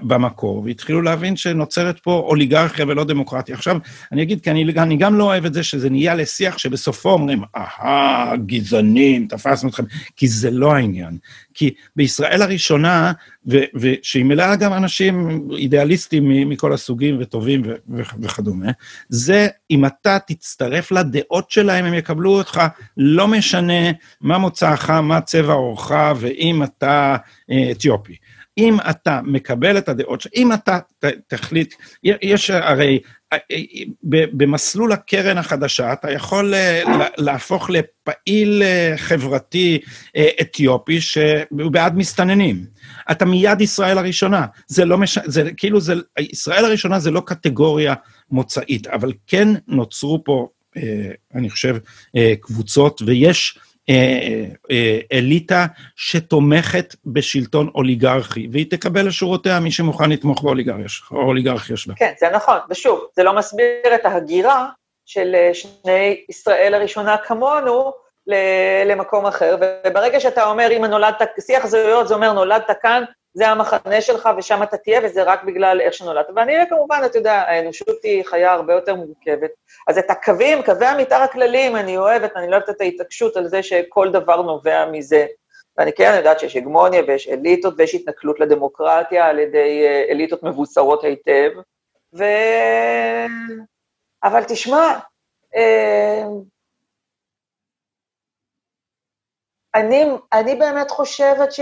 במקור, והתחילו להבין שנוצרת פה אוליגרכיה ולא דמוקרטיה. עכשיו, אני אגיד, כי אני, אני גם לא אוהב את זה שזה נהיה לשיח שבסופו אומרים, אהה, גזענים, תפסנו אתכם, כי זה לא העניין. כי בישראל הראשונה, ושהיא מלאה גם אנשים אידיאליסטים מכל הסוגים וטובים וכדומה, זה אם אתה תצטרף לדעות שלהם, הם יקבלו אותך, לא משנה מה מוצאך, מה צבע עורך, ואם אתה אה, אתיופי. אם אתה מקבל את הדעות, אם אתה תחליט, יש הרי, במסלול הקרן החדשה, אתה יכול להפוך לפעיל חברתי אתיופי שהוא בעד מסתננים. אתה מיד ישראל הראשונה. זה לא מש... זה כאילו, זה... ישראל הראשונה זה לא קטגוריה מוצאית, אבל כן נוצרו פה, אני חושב, קבוצות, ויש אה, אה, אליטה שתומכת בשלטון אוליגרכי, והיא תקבל לשורותיה מי שמוכן לתמוך באוליגרכיה שלה. כן, זה נכון, ושוב, זה לא מסביר את ההגירה של אה, שני ישראל הראשונה כמונו למקום אחר, וברגע שאתה אומר, אם נולדת, שיח זהויות זה אומר נולדת כאן, זה המחנה שלך ושם אתה תהיה, וזה רק בגלל איך שנולדת. ואני כמובן, אתה יודע, האנושות היא חיה הרבה יותר מורכבת. אז את הקווים, קווי המתאר הכלליים, אני אוהבת, אני לא אוהבת את ההתעקשות על זה שכל דבר נובע מזה. ואני כן יודעת שיש הגמוניה ויש אליטות ויש התנכלות לדמוקרטיה על ידי אה, אליטות מבוסרות היטב. ו... אבל תשמע, אה, אני, אני באמת חושבת ש...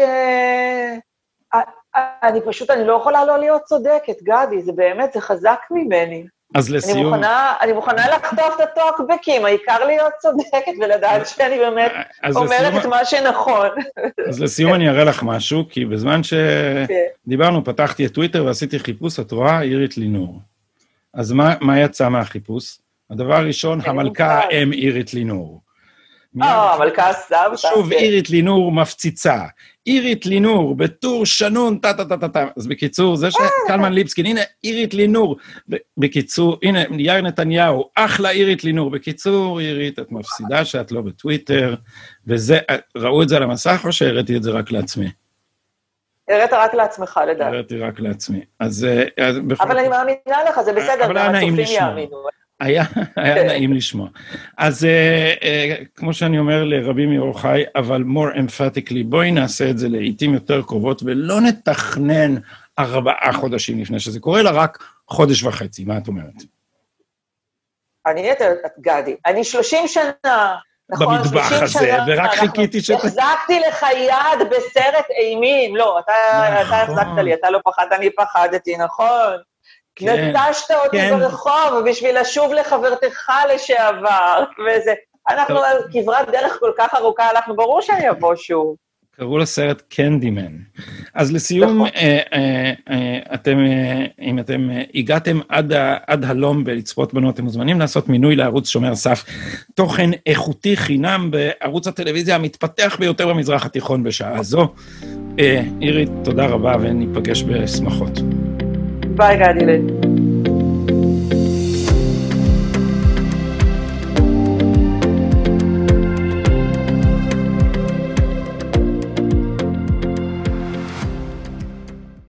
אני פשוט, אני לא יכולה לא להיות צודקת, גדי, זה באמת, זה חזק ממני. אז לסיום... אני מוכנה, אני מוכנה לחטוף את הטוקבקים, העיקר להיות צודקת ולדעת שאני באמת אומרת לסיום... את מה שנכון. אז לסיום אני אראה לך משהו, כי בזמן שדיברנו, פתחתי את טוויטר ועשיתי חיפוש, את רואה? אירית לינור. אז מה, מה יצא מהחיפוש? הדבר הראשון, המלכה האם אירית לינור. אה, המלכה סבתא. שוב, כן. אירית לינור מפציצה. אירית לינור, בטור שנון, טה-טה-טה-טה. אז בקיצור, זה שקלמן ליבסקין, הנה, אירית לינור. בקיצור, הנה, יאיר נתניהו, אחלה אירית לינור. בקיצור, אירית, את מפסידה שאת לא בטוויטר, וזה, ראו את זה על המסך או שהראיתי את זה רק לעצמי? הראת רק לעצמך, לדעתי. הראיתי רק לעצמי. אז... אבל אני מאמינה לך, זה בסדר, גם הצופים יאמינו. היה, היה כן. נעים לשמוע. אז uh, uh, כמו שאני אומר לרבים מאורחיי, אבל more emphatically, בואי נעשה את זה לעיתים יותר קרובות, ולא נתכנן ארבעה חודשים לפני שזה קורה, אלא רק חודש וחצי. מה את אומרת? אני, את גדי, אני 30 שנה, נכון, במטבח הזה, שנה, ורק חיכיתי ש... החזקתי לך יד בסרט אימים. לא, אתה, נכון. אתה החזקת לי, אתה לא פחדת, אני פחדתי, נכון? כן, נטשת אותי כן. ברחוב בשביל לשוב לחברתך לשעבר, וזה... אנחנו על כברת דרך כל כך ארוכה, אנחנו ברור שאני אבוא שוב. קראו לסרט קנדימן. אז לסיום, נכון. אה, אה, אה, אתם, אם אתם הגעתם עד, עד הלום בלצפות בנו, אתם מוזמנים לעשות מינוי לערוץ שומר סף, תוכן איכותי חינם בערוץ הטלוויזיה המתפתח ביותר במזרח התיכון בשעה זו. אירית, תודה רבה וניפגש בשמחות. ביי, גדי.